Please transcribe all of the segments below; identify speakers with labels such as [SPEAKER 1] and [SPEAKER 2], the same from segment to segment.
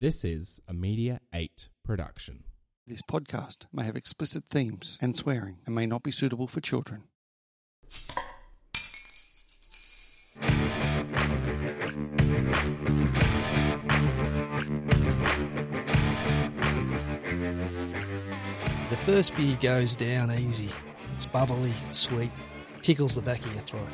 [SPEAKER 1] This is a Media 8 production.
[SPEAKER 2] This podcast may have explicit themes and swearing and may not be suitable for children.
[SPEAKER 3] The first beer goes down easy. It's bubbly, it's sweet, tickles the back of your throat.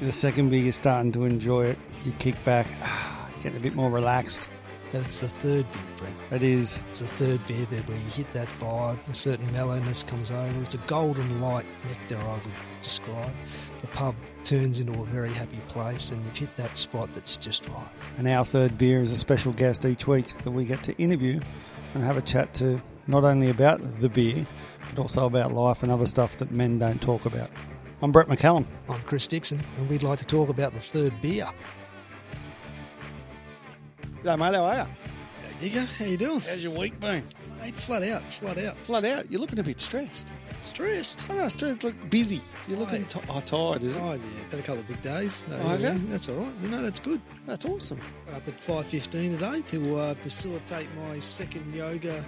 [SPEAKER 2] The second beer, you're starting to enjoy it. You kick back, getting a bit more relaxed.
[SPEAKER 3] But it's the third beer, Brent.
[SPEAKER 2] It is.
[SPEAKER 3] It's the third beer that where you hit that vibe, a certain mellowness comes over. It's a golden light nectar, I would describe. The pub turns into a very happy place, and you've hit that spot that's just right.
[SPEAKER 2] And our third beer is a special guest each week that we get to interview and have a chat to not only about the beer, but also about life and other stuff that men don't talk about. I'm Brett McCallum.
[SPEAKER 3] I'm Chris Dixon, and we'd like to talk about the third beer.
[SPEAKER 2] How are you?
[SPEAKER 3] Digger, how you doing?
[SPEAKER 2] How's your week been?
[SPEAKER 3] Mate, flat out, flat out.
[SPEAKER 2] Flat out. You're looking a bit stressed.
[SPEAKER 3] Stressed.
[SPEAKER 2] I know, stressed. Look busy. You're looking t- oh, tired, is it?
[SPEAKER 3] Oh yeah, had a couple of big days. No,
[SPEAKER 2] Oh, have you?
[SPEAKER 3] That's all right. You know, that's good.
[SPEAKER 2] That's awesome.
[SPEAKER 3] Up at five fifteen today to uh, facilitate my second yoga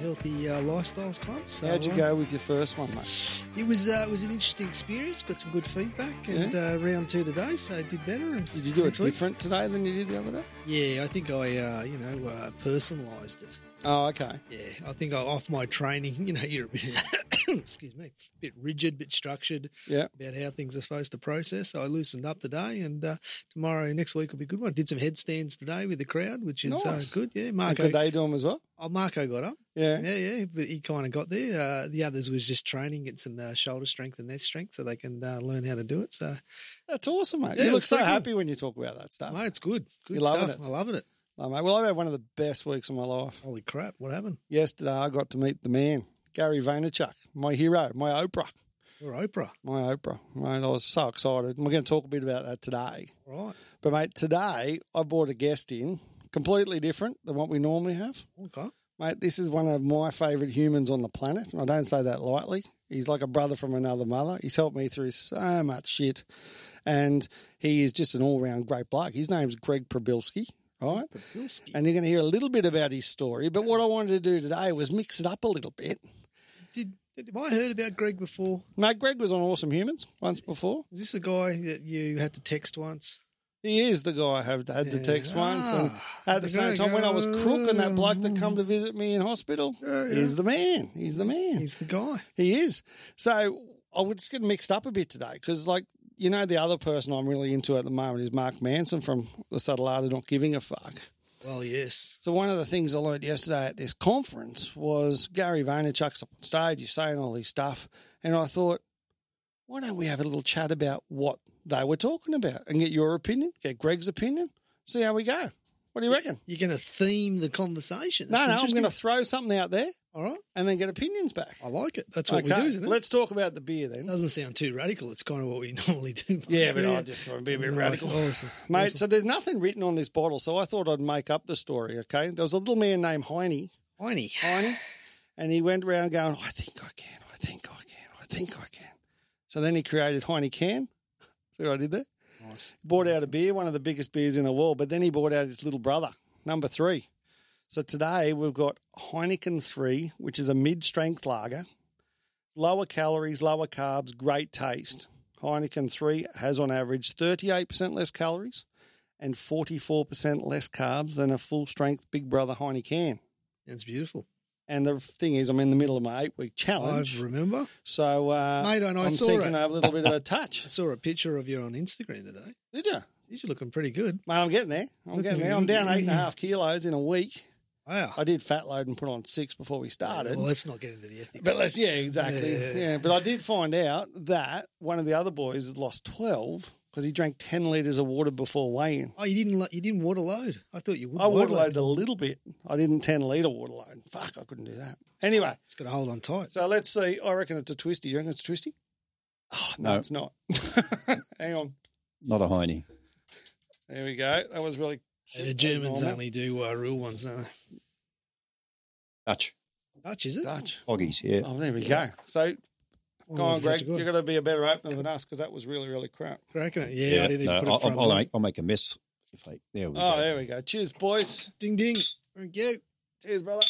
[SPEAKER 3] healthy uh, lifestyles club. So
[SPEAKER 2] How'd you
[SPEAKER 3] uh,
[SPEAKER 2] go with your first one, mate?
[SPEAKER 3] It was uh, it was an interesting experience. Got some good feedback, and uh, round two today, so I did better. And
[SPEAKER 2] Did you do it
[SPEAKER 3] week-
[SPEAKER 2] different today than you did the other day?
[SPEAKER 3] Yeah, I think I uh, you know uh, personalised it.
[SPEAKER 2] Oh, okay.
[SPEAKER 3] Yeah, I think I off my training. You know, you're a bit, excuse me, a bit rigid, bit structured
[SPEAKER 2] Yeah.
[SPEAKER 3] about how things are supposed to process. So I loosened up today, and uh, tomorrow, next week will be a good one. Did some headstands today with the crowd, which is
[SPEAKER 2] Nice.
[SPEAKER 3] uh, good. Yeah,
[SPEAKER 2] And
[SPEAKER 3] Marco.
[SPEAKER 2] could they do them as well?
[SPEAKER 3] Oh, Marco got up.
[SPEAKER 2] Yeah.
[SPEAKER 3] Yeah, yeah, but he kind of got there. Uh, the others was just training, get some uh, shoulder strength and neck strength, so they can uh, learn how to do it. So,
[SPEAKER 2] That's awesome, mate.
[SPEAKER 3] Yeah,
[SPEAKER 2] you look so happy when you talk about that stuff.
[SPEAKER 3] mate, it's good. Good
[SPEAKER 2] You're loving it.
[SPEAKER 3] I'm loving it.
[SPEAKER 2] Oh, mate. Well, I've had one of the best weeks of my life.
[SPEAKER 3] Holy crap! What happened?
[SPEAKER 2] Yesterday, I got to meet the man, Gary Vaynerchuk, my hero, my Oprah.
[SPEAKER 3] You're Oprah,
[SPEAKER 2] My Oprah. Mate, I was so excited. And we're going to talk a bit about that today.
[SPEAKER 3] right?
[SPEAKER 2] But, mate, today I brought a guest in, completely different than what we normally have.
[SPEAKER 3] Okay.
[SPEAKER 2] Mate, this is one of my favourite humans on the planet. I don't say that lightly. He's like a brother from another mother. He's helped me through so much shit. And he is just an all round great bloke. His name's Greg Probilski, right?
[SPEAKER 3] Bilski.
[SPEAKER 2] And you're going to hear a little bit about his story. But what I wanted to do today was mix it up a little bit.
[SPEAKER 3] Did, have I heard about Greg before?
[SPEAKER 2] Mate, Greg was on Awesome Humans once before.
[SPEAKER 3] Is this the guy that you had to text once?
[SPEAKER 2] He is the guy I have had to text once. And
[SPEAKER 3] Ah,
[SPEAKER 2] at the same time, when I was crook and that bloke that come to visit me in hospital,
[SPEAKER 3] Yeah, yeah.
[SPEAKER 2] he's the man. He's the man.
[SPEAKER 3] He's the guy.
[SPEAKER 2] He is. So I would just get mixed up a bit today because, like, you know, the other person I'm really into at the moment is Mark Manson from the subtle art of not giving a fuck.
[SPEAKER 3] Well, yes.
[SPEAKER 2] So one of the things I learned yesterday at this conference was Gary Vaynerchuk's up on stage, he's saying all this stuff, and I thought, why don't we have a little chat about what they were talking about and get your opinion, get Greg's opinion, see how we go. What do you reckon?
[SPEAKER 3] You're going to theme the conversation.
[SPEAKER 2] No,
[SPEAKER 3] That's
[SPEAKER 2] no, I'm going to throw something out there
[SPEAKER 3] All right.
[SPEAKER 2] and then get opinions back.
[SPEAKER 3] I like it. That's what we do, isn't it?
[SPEAKER 2] Let's talk about the beer then.
[SPEAKER 3] Doesn't sound too radical. It's kind of what we normally do. mate.
[SPEAKER 2] Yeah, but I just thought it'd be a bit
[SPEAKER 3] Right.
[SPEAKER 2] radical.
[SPEAKER 3] Awesome.
[SPEAKER 2] Mate, so there's nothing written on this bottle, so I thought I'd make up the story, okay? There was a little man named Heine,
[SPEAKER 3] Whiny.
[SPEAKER 2] Heine, and he went around going, I think I can, I think I can, I think I can. So then he created Heine Can. See what I did there?
[SPEAKER 3] Nice.
[SPEAKER 2] Bought out a beer, one of the biggest beers in the world, but then he bought out his little brother, number three. So today we've got Heineken 3, which is a mid strength lager. Lower calories, lower carbs, great taste. Heineken 3 has on average 38% less calories and 44% less carbs than a full strength Big Brother Heineken.
[SPEAKER 3] That's beautiful.
[SPEAKER 2] And the thing is, I'm in the middle of my eight week challenge.
[SPEAKER 3] I remember.
[SPEAKER 2] So, uh,
[SPEAKER 3] Mate, and I
[SPEAKER 2] I'm
[SPEAKER 3] saw
[SPEAKER 2] thinking
[SPEAKER 3] it.
[SPEAKER 2] Have a little bit of a touch.
[SPEAKER 3] I saw a picture of you on Instagram today.
[SPEAKER 2] Did you?
[SPEAKER 3] You're looking pretty good.
[SPEAKER 2] Mate, I'm getting there. I'm
[SPEAKER 3] Look
[SPEAKER 2] getting there. I'm down eight and a half kilos in a week.
[SPEAKER 3] Wow.
[SPEAKER 2] I did fat load and put on six before we started.
[SPEAKER 3] Well, let's not get into the ethics.
[SPEAKER 2] But let's, yeah, exactly.
[SPEAKER 3] Yeah.
[SPEAKER 2] Yeah. But I did find out that one of the other boys had lost 12 because he drank 10 litres of water before weighing.
[SPEAKER 3] oh, you didn't. You didn't water load. I thought you would.
[SPEAKER 2] I water
[SPEAKER 3] load.
[SPEAKER 2] loaded a little bit. I didn't 10 litre water load. Fuck, I couldn't do that. Anyway,
[SPEAKER 3] It's got to hold on tight.
[SPEAKER 2] so let's see. I reckon it's a twisty. You reckon it's a twisty? Oh, no,
[SPEAKER 4] No.
[SPEAKER 2] it's not. Hang on.
[SPEAKER 4] Not a Heine.
[SPEAKER 2] There we go. That was really.
[SPEAKER 3] the
[SPEAKER 2] that was
[SPEAKER 3] Germans only do uh, real ones, don't they?
[SPEAKER 4] Dutch.
[SPEAKER 3] Dutch, is it?
[SPEAKER 2] Dutch.
[SPEAKER 4] Hoggies, yeah.
[SPEAKER 2] Oh, there we go. So,
[SPEAKER 3] Oh,
[SPEAKER 2] go on, Greg. You're going to be a better opener than us because that was really, really crap.
[SPEAKER 3] Cracking it. Yeah, I didn't
[SPEAKER 4] no,
[SPEAKER 3] put it
[SPEAKER 4] I'll,
[SPEAKER 3] front
[SPEAKER 4] I'll, make, I'll make a mess if I. There we
[SPEAKER 2] Oh,
[SPEAKER 4] go.
[SPEAKER 2] there we go. Cheers, boys.
[SPEAKER 3] Ding ding. Thank you.
[SPEAKER 2] Cheers, brother.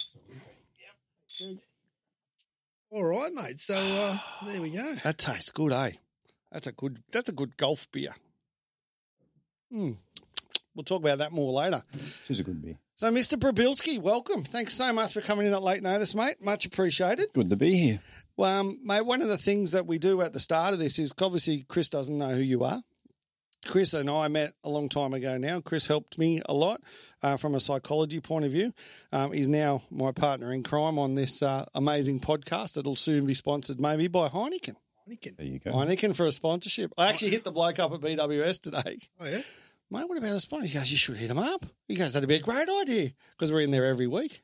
[SPEAKER 3] All right, mate. So uh, there we go.
[SPEAKER 2] That tastes good, eh? That's a good. That's a good golf beer. Hmm. We'll talk about that more later.
[SPEAKER 4] It is a good beer.
[SPEAKER 2] So, Mr. Prabilski, welcome. Thanks so much for coming in at late notice, mate. Much appreciated.
[SPEAKER 4] Good to be here.
[SPEAKER 2] Well, um, mate, one of the things that we do at the start of this is obviously Chris doesn't know who you are. Chris and I met a long time ago now. Chris helped me a lot uh, from a psychology point of view. Um, he's now my partner in crime on this uh, amazing podcast that'll soon be sponsored maybe by Heineken.
[SPEAKER 3] Heineken.
[SPEAKER 4] There you go.
[SPEAKER 2] Heineken for a sponsorship. I actually hit the bloke up at BWS today.
[SPEAKER 3] Oh yeah.
[SPEAKER 2] Mate, what about a sponsor? He goes, you should hit him up. He goes, that'd be a great idea because we're in there every week.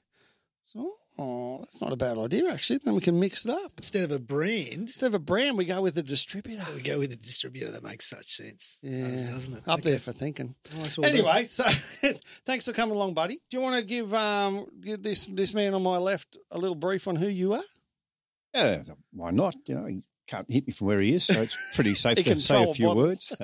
[SPEAKER 2] So, oh, that's not a bad idea, actually. Then we can mix it up.
[SPEAKER 3] Instead of a brand,
[SPEAKER 2] Instead of a brand, we go with a distributor.
[SPEAKER 3] we go with a distributor. That makes such sense.
[SPEAKER 2] Yeah,
[SPEAKER 3] Does, doesn't it?
[SPEAKER 2] Up
[SPEAKER 3] Okay.
[SPEAKER 2] there for thinking.
[SPEAKER 3] Nice.
[SPEAKER 2] Anyway, so thanks for coming along, buddy. Do you want to give um give this this man on my left a little brief on who you are?
[SPEAKER 4] Yeah, why not? You know, he can't hit me from where he is, so it's pretty safe
[SPEAKER 2] He
[SPEAKER 4] to say a
[SPEAKER 2] a
[SPEAKER 4] few
[SPEAKER 2] bottle.
[SPEAKER 4] words.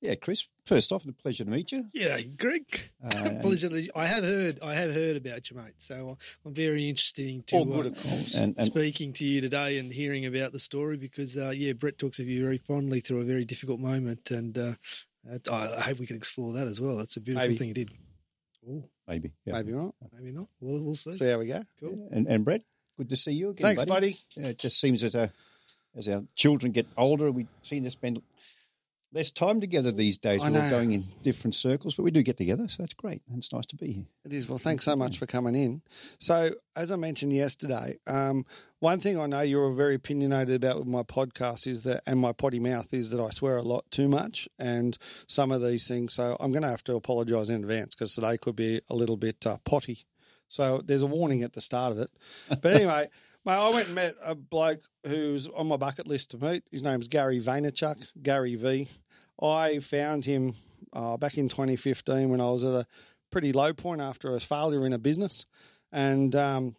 [SPEAKER 4] yeah, Chris. First off, a pleasure to meet you.
[SPEAKER 3] Yeah, Greg.
[SPEAKER 4] Uh,
[SPEAKER 3] Pleasure to- I have heard. I have heard about you, mate. So I'm very interested to
[SPEAKER 2] All good,
[SPEAKER 3] uh,
[SPEAKER 2] of course.
[SPEAKER 4] and, and
[SPEAKER 3] speaking to you today and hearing about the story because uh, yeah, Brett talks of you very fondly through a very difficult moment, and uh, I, I hope we can explore that as well. That's a beautiful
[SPEAKER 2] Maybe.
[SPEAKER 3] thing he did. Oh,
[SPEAKER 4] maybe, yeah.
[SPEAKER 2] Maybe not.
[SPEAKER 3] maybe not. We'll, we'll see.
[SPEAKER 2] See how we go.
[SPEAKER 3] cool.
[SPEAKER 4] And, and Brett, good to see you again.
[SPEAKER 2] Thanks, buddy.
[SPEAKER 4] Yeah, it just seems that uh, as our children get older, we seem to spend less time together these days.
[SPEAKER 2] I
[SPEAKER 4] We're
[SPEAKER 2] know.
[SPEAKER 4] all going in different circles, but we do get together, so that's great. And it's nice to be here.
[SPEAKER 2] It is. Well, thanks so much for coming in. So, as I mentioned yesterday, um, one thing I know you're very opinionated about with my podcast is that, and my potty mouth is that I swear a lot too much and some of these things. So, I'm going to have to apologise in advance because today could be a little bit uh, potty. So, there's a warning at the start of it. But anyway, mate, I went and met a bloke who's on my bucket list to meet. His name's Gary Vaynerchuk, Gary V. I found him uh, back in 2015 when I was at a pretty low point after a failure in a business. And um,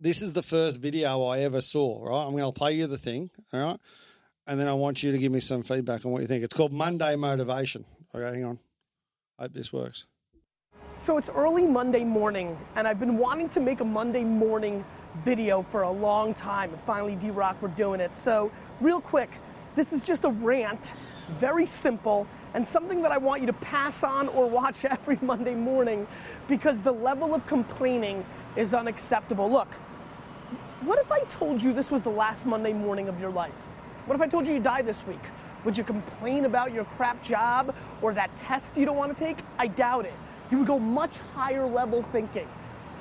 [SPEAKER 2] this is the first video I ever saw, right? I'm going to play you the thing, all right? And then I want you to give me some feedback on what you think. It's called Monday Motivation. Okay, hang on. Hope this works.
[SPEAKER 5] So it's early Monday morning, and I've been wanting to make a Monday morning video for a long time, and finally, D Rock, we're doing it. So, real quick, this is just a rant, very simple, and something that I want you to pass on or watch every Monday morning because the level of complaining is unacceptable. Look, what if I told you this was the last Monday morning of your life? What if I told you you die this week? Would you complain about your crap job or that test you don't want to take? I doubt it. You would go much higher level thinking.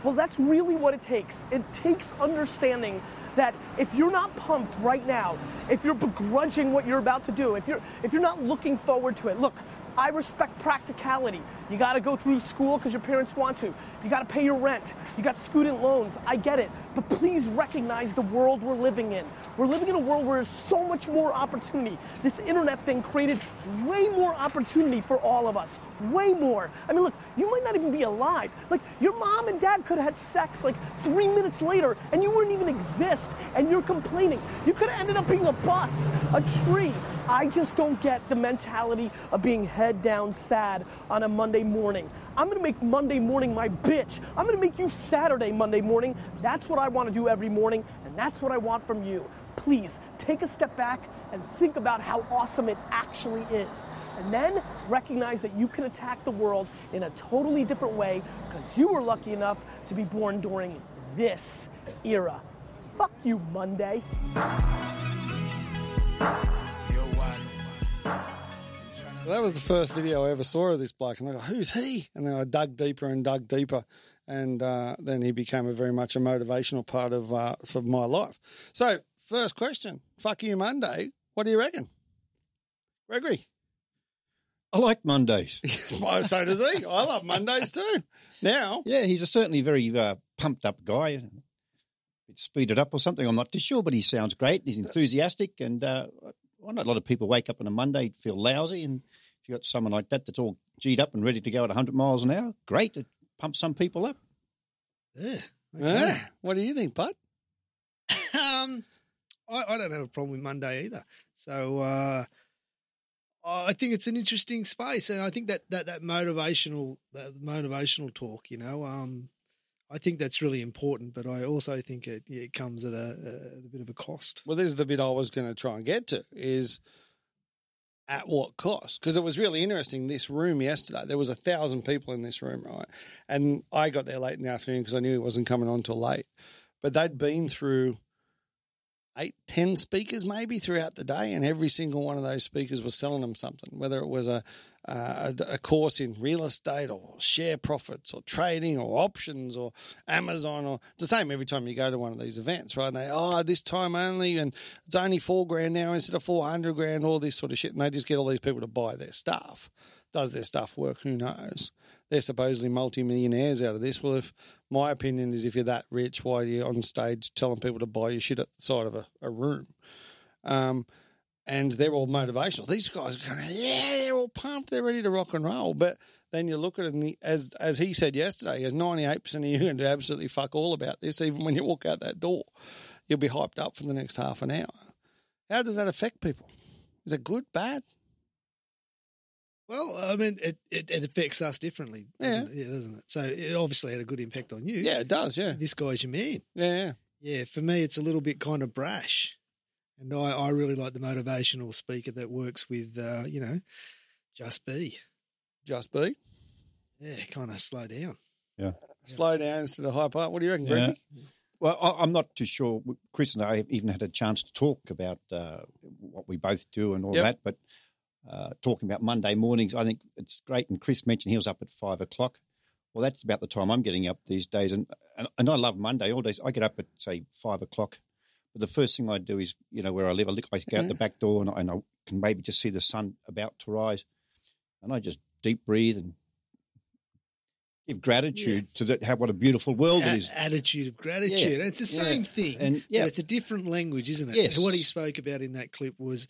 [SPEAKER 5] Well, that's really what it takes. It takes understanding that if you're not pumped right now, if you're begrudging what you're about to do, if you're if you're not looking forward to it, look, I respect practicality. You got to go through school because your parents want to. You got to pay your rent. You got student loans. I get it. But please recognize the world we're living in. We're living in a world where there's so much more opportunity. This internet thing created way more opportunity for all of us. Way more. I mean, look, you might not even be alive. Like, your mom and dad could have had sex like three minutes later and you wouldn't even exist and you're complaining. You could have ended up being a bus, a tree. I just don't get the mentality of being head down sad on a Monday morning. I'm gonna make Monday morning my bitch. I'm gonna make you Saturday Monday morning. That's what I wanna do every morning, and that's what I want from you. Please take a step back and think about how awesome it actually is. And then recognize that you can attack the world in a totally different way because you were lucky enough to be born during this era. Fuck you, Monday.
[SPEAKER 2] That was the first video I ever saw of this bloke, and I go, "Who's he?" And then I dug deeper and dug deeper, and uh, then he became a very much a motivational part of uh, for my life. So, first question: "Fuck you, Monday." What do you reckon, Gregory?
[SPEAKER 4] I like Mondays.
[SPEAKER 2] so does he. I love Mondays too. Now,
[SPEAKER 4] Yeah, he's a certainly very uh, pumped up guy. Bit speeded up or something, I'm not too sure, but he sounds great. He's enthusiastic, and uh, I know a lot of people wake up on a Monday feel lousy, and if you've got someone like that that's all G'd up and ready to go at 100 miles an hour, great. It pumps some people up.
[SPEAKER 3] Yeah.
[SPEAKER 2] eh, what do you think, Bud?
[SPEAKER 3] um, I, I don't have a problem with Monday either. So uh, I think it's an interesting space, and I think that that that motivational that motivational talk, you know, um, I think that's really important. But I also think it it comes at a, a bit of a cost.
[SPEAKER 2] Well, this is the bit I was going to try and get to is at what cost? Because it was really interesting. This room yesterday, there was a thousand people in this room, right? And I got there late in the afternoon because I knew it wasn't coming on till late. But they'd been through eight, ten speakers maybe throughout the day, and every single one of those speakers was selling them something, whether it was a uh, a, a course in real estate or share profits or trading or options or Amazon or the same every time you go to one of these events, right? And they, oh, this time only and it's only four grand now instead of 400 grand, all this sort of shit. And they just get all these people to buy their stuff. Does their stuff work? Who knows? They're supposedly multimillionaires out of this. Well, if my opinion is if you're that rich, why are you on stage telling people to buy your shit at the side of a, a room? Um, and they're all motivational. These guys are going, yeah, they're all pumped, they're ready to rock and roll. But then you look at it, and he, as as he said yesterday, as ninety eight percent of you going to absolutely fuck all about this, even when you walk out that door, you'll be hyped up for the next half an hour. How does that affect people? Is it good, bad?
[SPEAKER 3] Well, I mean, it, it, it affects us differently, doesn't, it? yeah, doesn't it? So it obviously had a good impact on you.
[SPEAKER 2] Yeah, it does. Yeah,
[SPEAKER 3] This guy's your man.
[SPEAKER 2] yeah, yeah.
[SPEAKER 3] Yeah, for me, it's a little bit kind of brash. And I, I really like the motivational speaker that works with, uh, you know, just be.
[SPEAKER 2] Just be
[SPEAKER 3] Yeah, kind of slow down. Yeah.
[SPEAKER 2] Slow down instead of hype up. What do you reckon,
[SPEAKER 4] Yeah. Well, I, I'm not too sure. Chris and I have even had a chance to talk about uh, what we both do and all
[SPEAKER 2] Yep.
[SPEAKER 4] that. But uh, talking about Monday mornings, I think it's great. And Chris mentioned he was up at five o'clock. Well, that's about the time I'm getting up these days, and and, and I love Monday all days. I get up at say five o'clock, but the first thing I do is, you know, where I live, I look, I go out the back door and I, and I can maybe just see the sun about to rise, and I just deep breathe and give gratitude to that. How what a beautiful world it
[SPEAKER 3] A-
[SPEAKER 4] is.
[SPEAKER 3] attitude of gratitude.
[SPEAKER 4] Yeah.
[SPEAKER 3] It's the
[SPEAKER 4] Yeah.
[SPEAKER 3] same thing.
[SPEAKER 4] And-
[SPEAKER 3] yeah,
[SPEAKER 4] yeah.
[SPEAKER 3] it's a different language, isn't it?
[SPEAKER 4] Yes.
[SPEAKER 3] What he spoke about in that clip was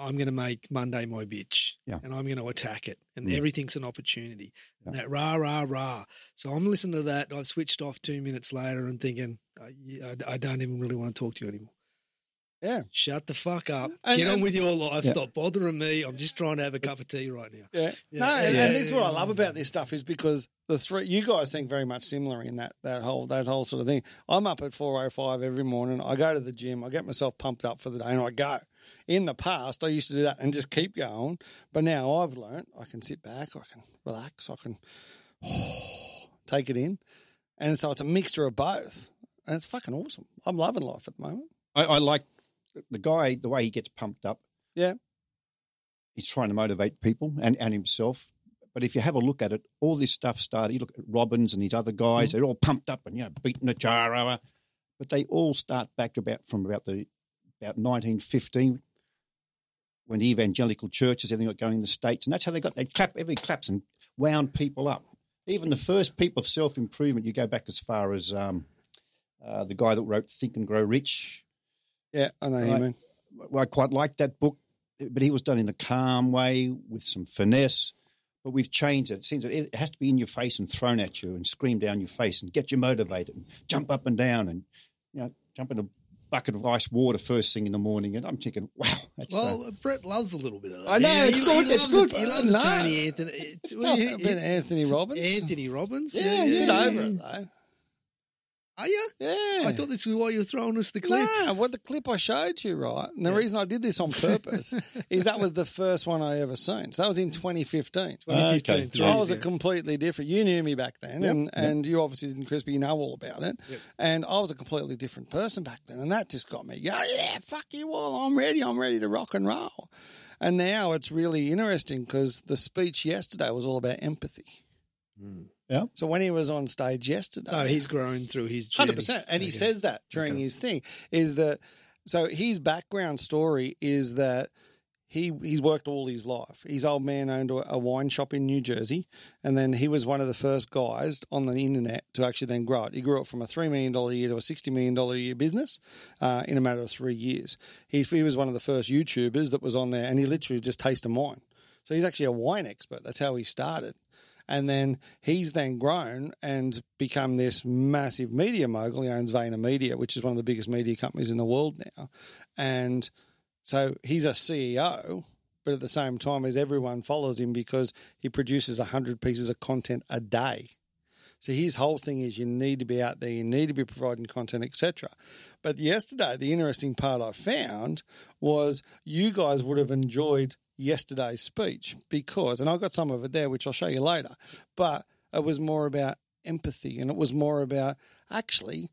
[SPEAKER 3] I'm going to make Monday my bitch
[SPEAKER 4] Yeah.
[SPEAKER 3] and I'm going to attack it and
[SPEAKER 4] Mm.
[SPEAKER 3] everything's an opportunity. And that rah, rah, rah. So I'm listening to that. I've switched off two minutes later and thinking, I, I, I don't even really want to talk to you anymore.
[SPEAKER 2] Yeah.
[SPEAKER 3] Shut the fuck up.
[SPEAKER 2] And-
[SPEAKER 3] Get on
[SPEAKER 2] and-
[SPEAKER 3] with your life.
[SPEAKER 4] Yeah.
[SPEAKER 3] Stop bothering me. I'm just trying to have a cup of tea right now.
[SPEAKER 2] Yeah.
[SPEAKER 3] Yeah.
[SPEAKER 2] No, and,
[SPEAKER 3] Yeah.
[SPEAKER 2] and this is what I love about this stuff is because the three you guys think very much similar in that that whole that whole sort of thing. I'm up at four oh five every morning. I go to the gym. I get myself pumped up for the day, and I go. In the past, I used to do that and just keep going, but now I've learned I can sit back, I can relax, I can take it in, and so it's a mixture of both, and it's fucking awesome. I'm loving life at the moment.
[SPEAKER 4] I, I like the guy, the way he gets pumped up.
[SPEAKER 2] Yeah.
[SPEAKER 4] He's trying to motivate people and, and himself. But if you have a look at it, all this stuff started. You look at Robbins and these other guys; they're all pumped up and you know beating the jar over. But they all start back about from about the about 1915 when the evangelical churches everything got going in the states, and that's how they got they clap every claps and wound people up. Even the first people of self improvement, you go back as far as um, uh, the guy that wrote Think and Grow Rich,
[SPEAKER 2] Yeah, I know
[SPEAKER 4] Right.
[SPEAKER 2] mean.
[SPEAKER 4] well, I quite liked that book, but he was done in a calm way with some finesse. But we've changed it. It seems that it has to be in your face and thrown at you and scream down your face and get you motivated and jump up and down and you know jump in a bucket of ice water first thing in the morning. And I'm thinking, wow, that's uh,
[SPEAKER 3] Well, Brett loves a little bit of that.
[SPEAKER 4] I know, it's good, it's
[SPEAKER 3] loves
[SPEAKER 4] good.
[SPEAKER 3] It, he loves
[SPEAKER 2] No.
[SPEAKER 3] Tony Anthony. It's,
[SPEAKER 2] Stop
[SPEAKER 3] he-
[SPEAKER 2] it, a bit of Anthony Robbins.
[SPEAKER 3] Anthony Robbins.
[SPEAKER 4] Yeah,
[SPEAKER 2] Get
[SPEAKER 4] yeah,
[SPEAKER 2] over it though.
[SPEAKER 3] Are you?
[SPEAKER 2] Yeah.
[SPEAKER 3] I thought this was why you were throwing us the clip.
[SPEAKER 2] No, what the clip I showed you, right? And the reason I did this on purpose is that was the first one I ever seen. So that was in 2015.
[SPEAKER 3] 2015,
[SPEAKER 4] Okay.
[SPEAKER 3] three
[SPEAKER 2] I
[SPEAKER 3] years
[SPEAKER 2] was a completely different. You knew me back then, and, and you obviously didn't, Crispy. You know all about it. And I was a completely different person back then, and that just got me. Yeah, yeah, fuck you all. I'm ready. I'm ready to rock and roll. And now it's really interesting because the speech yesterday was all about empathy. Hmm.
[SPEAKER 4] Yeah.
[SPEAKER 2] So when he was on stage yesterday,
[SPEAKER 3] So he's grown through his.
[SPEAKER 2] Hundred percent, and he
[SPEAKER 3] Okay.
[SPEAKER 2] says that during his thing is that. So his background story is that he he's worked all his life. His old man owned a, a wine shop in New Jersey, and then he was one of the first guys on the internet to actually then grow it. He grew it from a three million dollar year to a sixty million dollar year business uh, in a matter of three years. He he was one of the first YouTubers that was on there, and he literally just tasted wine. So he's actually a wine expert. That's how he started. And then he's then grown and become this massive media mogul. He owns Vayner Media, which is one of the biggest media companies in the world now. And so he's a CEO but at the same time, as everyone follows him because he produces 100 pieces of content a day. So his whole thing is you need to be out there, you need to be providing content, etc. But yesterday, the interesting part I found was you guys would have enjoyed yesterday's speech because, and I've got some of it there, which I'll show you later, but it was more about empathy and it was more about actually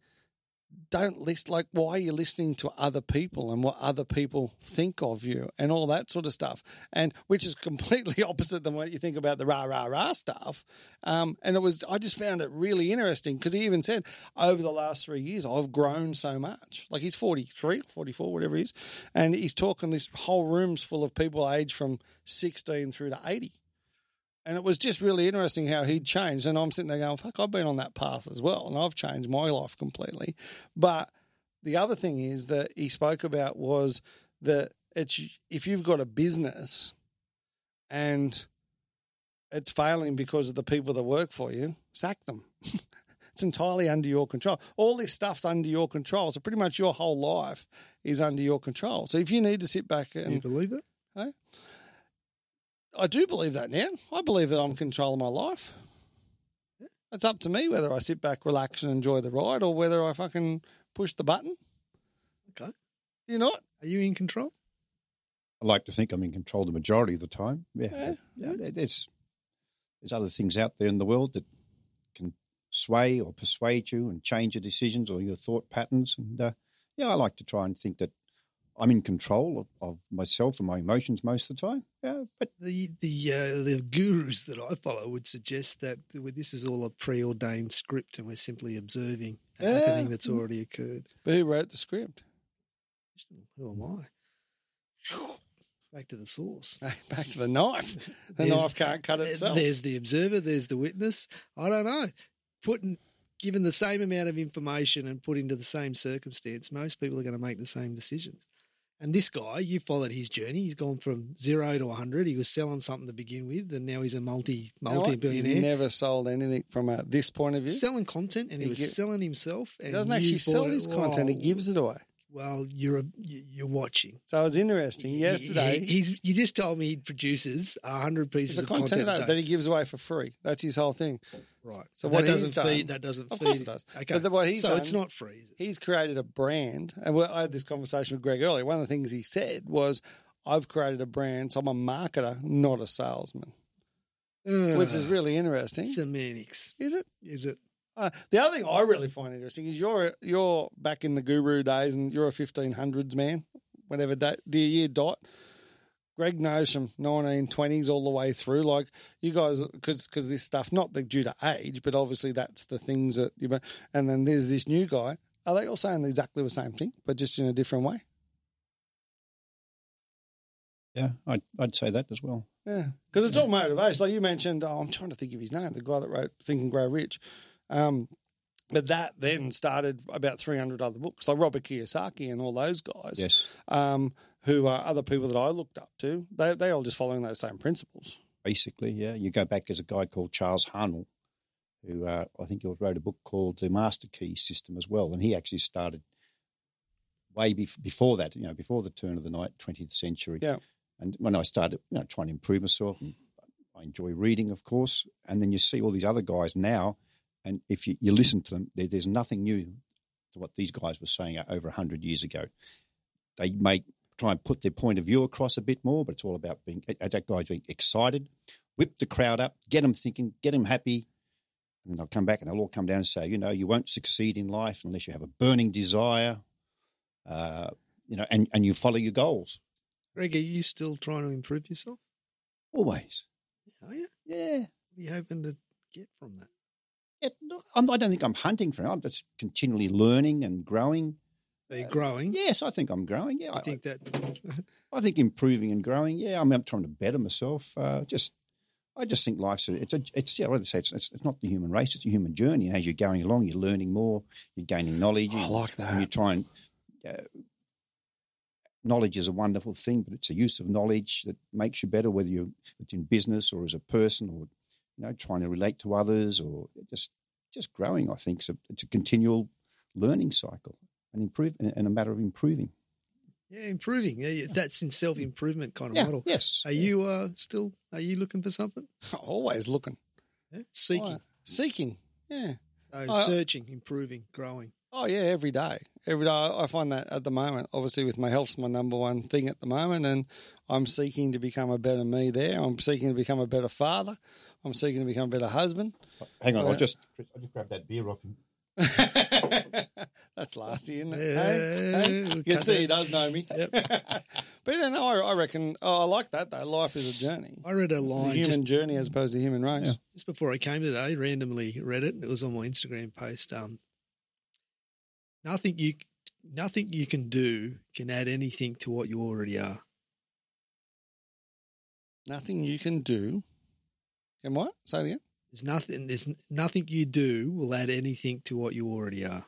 [SPEAKER 2] don't list like why are you listening to other people and what other people think of you and all that sort of stuff. And which is completely opposite than what you think about the rah rah rah stuff. Um, and it was i just found it really interesting because he even said over the last three years i've grown so much. Like he's 43 44 whatever he is and he's talking this whole room's full of people aged from 16 through to 80 and it was just really interesting how he'd changed. And I'm sitting there going, fuck, I've been on that path as well. And I've changed my life completely. But the other thing is that he spoke about was that it's if you've got a business and it's failing because of the people that work for you, sack them. it's entirely under your control. All this stuff's under your control. So pretty much your whole life is under your control. So if you need to sit back and
[SPEAKER 3] you believe it?
[SPEAKER 2] Hey? I do believe that now. I believe that I'm in control of my life. It's up to me whether I sit back, relax, and enjoy the ride, or whether I fucking push the button.
[SPEAKER 3] Okay.
[SPEAKER 2] You not?
[SPEAKER 3] Are you in control?
[SPEAKER 4] I like to think I'm in control the majority of the time. Yeah,
[SPEAKER 2] Yeah.
[SPEAKER 4] yeah. there- There's there's other things out there in the world that can sway or persuade you and change your decisions or your thought patterns. And uh, yeah, I like to try and think that I'm in control of, of myself and my emotions most of the time. Yeah, but
[SPEAKER 3] The the uh, the gurus that I follow would suggest that this is all a preordained script, and we're simply observing a
[SPEAKER 2] Yeah.
[SPEAKER 3] happening that's already occurred.
[SPEAKER 2] But who wrote the script?
[SPEAKER 3] Who am I? Back to the source.
[SPEAKER 2] Back to the knife. The knife can't cut itself.
[SPEAKER 3] There's the observer. There's the witness. I don't know. Putting given the same amount of information and put into the same circumstance, most people are going to make the same decisions. And this guy, you followed his journey. He's gone from zero to 100. He was selling something to begin with, and now he's a multi
[SPEAKER 2] You know what?
[SPEAKER 3] multi
[SPEAKER 2] He's
[SPEAKER 3] billionaire.
[SPEAKER 2] never sold anything from a, this point of view.
[SPEAKER 3] selling content, and he,
[SPEAKER 2] He
[SPEAKER 3] was
[SPEAKER 2] gi-
[SPEAKER 3] selling himself.
[SPEAKER 2] He doesn't actually sell his content. He gives it away.
[SPEAKER 3] Well, you're a, you- you're watching.
[SPEAKER 2] So it was interesting. Yesterday,
[SPEAKER 3] He- he's. You just told me he produces hundred pieces of
[SPEAKER 2] content
[SPEAKER 3] content
[SPEAKER 2] that he gives away for free. That's his whole thing.
[SPEAKER 3] Right.
[SPEAKER 2] So what
[SPEAKER 3] that doesn't
[SPEAKER 2] done-
[SPEAKER 3] feed. That doesn't
[SPEAKER 2] Of
[SPEAKER 3] feed.
[SPEAKER 2] course it does.
[SPEAKER 3] Okay.
[SPEAKER 2] But the- what he's
[SPEAKER 3] so
[SPEAKER 2] done-
[SPEAKER 3] it's not free. Is it?
[SPEAKER 2] he's created a brand, and I had this conversation with Greg earlier. One of the things he said was, "I've created a brand, so I'm a marketer, not a salesman," which is
[SPEAKER 3] ah,
[SPEAKER 2] really interesting.
[SPEAKER 3] semantics.
[SPEAKER 2] Is it?
[SPEAKER 3] Is it?
[SPEAKER 2] Uh, the other thing I really find interesting is you're you're back in the guru days, and you're a 1500s man, whatever that the year dot. Greg knows from 1920s all the way through. Like you guys, because because this stuff, not the due to age, but obviously that's the things that you. And then there's this new guy. Are they all saying exactly the same thing, but just in a different way?
[SPEAKER 4] yeah, I'd, I'd say that as well.
[SPEAKER 2] Yeah, because it's all motivation. Like you mentioned, oh, I'm trying to think of his name, the guy that wrote Think and Grow Rich. Um, but that then started about 300 other books, like Robert Kiyosaki and all those guys,
[SPEAKER 4] Yes.
[SPEAKER 2] um, who are other people that I looked up to. They they all just following those same principles.
[SPEAKER 4] basically. Yeah, you go back as a guy called Charles Haanel, who uh, I think he wrote a book called The Master Key System as well, and he actually started way bef- before that. You know, before the turn of the night, twentieth century.
[SPEAKER 2] Yeah.
[SPEAKER 4] And when I started, you know, trying to improve myself, and I enjoy reading, of course, and then you see all these other guys now, and if you, you listen to them, there, there's nothing new to what these guys were saying over hundred years ago. They may try and put their point of view across a bit more, but it's all about being that guy's being excited, whip the crowd up, get them thinking, get them happy, and then they'll come back and they'll all come down and say, you know, you won't succeed in life unless you have a burning desire, uh, you know, and, and you follow your goals
[SPEAKER 3] Greg, are you still trying to improve yourself?
[SPEAKER 4] always.
[SPEAKER 3] Are you?
[SPEAKER 4] Yeah.
[SPEAKER 3] What are you hoping to get from that?
[SPEAKER 4] I'm, I don't think I'm hunting for it. I'm just continually learning and growing.
[SPEAKER 3] Are you growing?
[SPEAKER 4] Yes, I think I'm growing. Yeah,
[SPEAKER 3] I
[SPEAKER 4] I
[SPEAKER 3] think that.
[SPEAKER 4] I think improving and growing. Yeah, I'm, I'm trying to better myself. Uh, just, I just think life's a, it's a, it's yeah. I would say it's, it's, it's not the human race; it's a human journey. And as you're going along, you're learning more, you're gaining knowledge.
[SPEAKER 2] I like that.
[SPEAKER 4] And you
[SPEAKER 2] that.
[SPEAKER 4] try and uh, knowledge is a wonderful thing, but it's a use of knowledge that makes you better, whether you're it's in business or as a person, or you know, trying to relate to others, or just just growing. I think it's a, it's a continual learning cycle and improve and a matter of improving.
[SPEAKER 3] Yeah, improving. Yeah, That's in self improvement kind of
[SPEAKER 4] Yeah,
[SPEAKER 3] model.
[SPEAKER 4] yes.
[SPEAKER 3] Are you uh, still? Are you looking for something?
[SPEAKER 2] Always looking,
[SPEAKER 3] Yeah? Seeking,
[SPEAKER 2] Oh, seeking. Yeah.
[SPEAKER 3] Oh,
[SPEAKER 2] Oh,
[SPEAKER 3] searching, improving, growing.
[SPEAKER 2] Oh yeah, every day. Every day. I find that at the moment, obviously, with my health's my number one thing at the moment, and I'm seeking to become a better me. There, I'm seeking to become a better father. I'm seeking to become a better husband.
[SPEAKER 4] Hang on,
[SPEAKER 2] Uh,
[SPEAKER 4] I'll just I'll just grab that beer off him.
[SPEAKER 2] That's lasty, isn't it?
[SPEAKER 3] Yeah,
[SPEAKER 2] Hey? Hey?
[SPEAKER 3] we'll
[SPEAKER 2] You can see
[SPEAKER 3] that.
[SPEAKER 2] he does know me.
[SPEAKER 3] Yep.
[SPEAKER 2] but yeah, no, I, I reckon. Oh, I like that though. Life is a journey.
[SPEAKER 3] I read a
[SPEAKER 2] The
[SPEAKER 3] line
[SPEAKER 2] human
[SPEAKER 3] just,
[SPEAKER 2] journey as opposed to human race.
[SPEAKER 3] just before I came today. Randomly read it. It was on my Instagram post. Um, nothing you, nothing you can do can add anything to what you already are.
[SPEAKER 2] Nothing you can do. Can what? Say it again.
[SPEAKER 3] There's nothing. There's nothing you do will add anything to what you already are.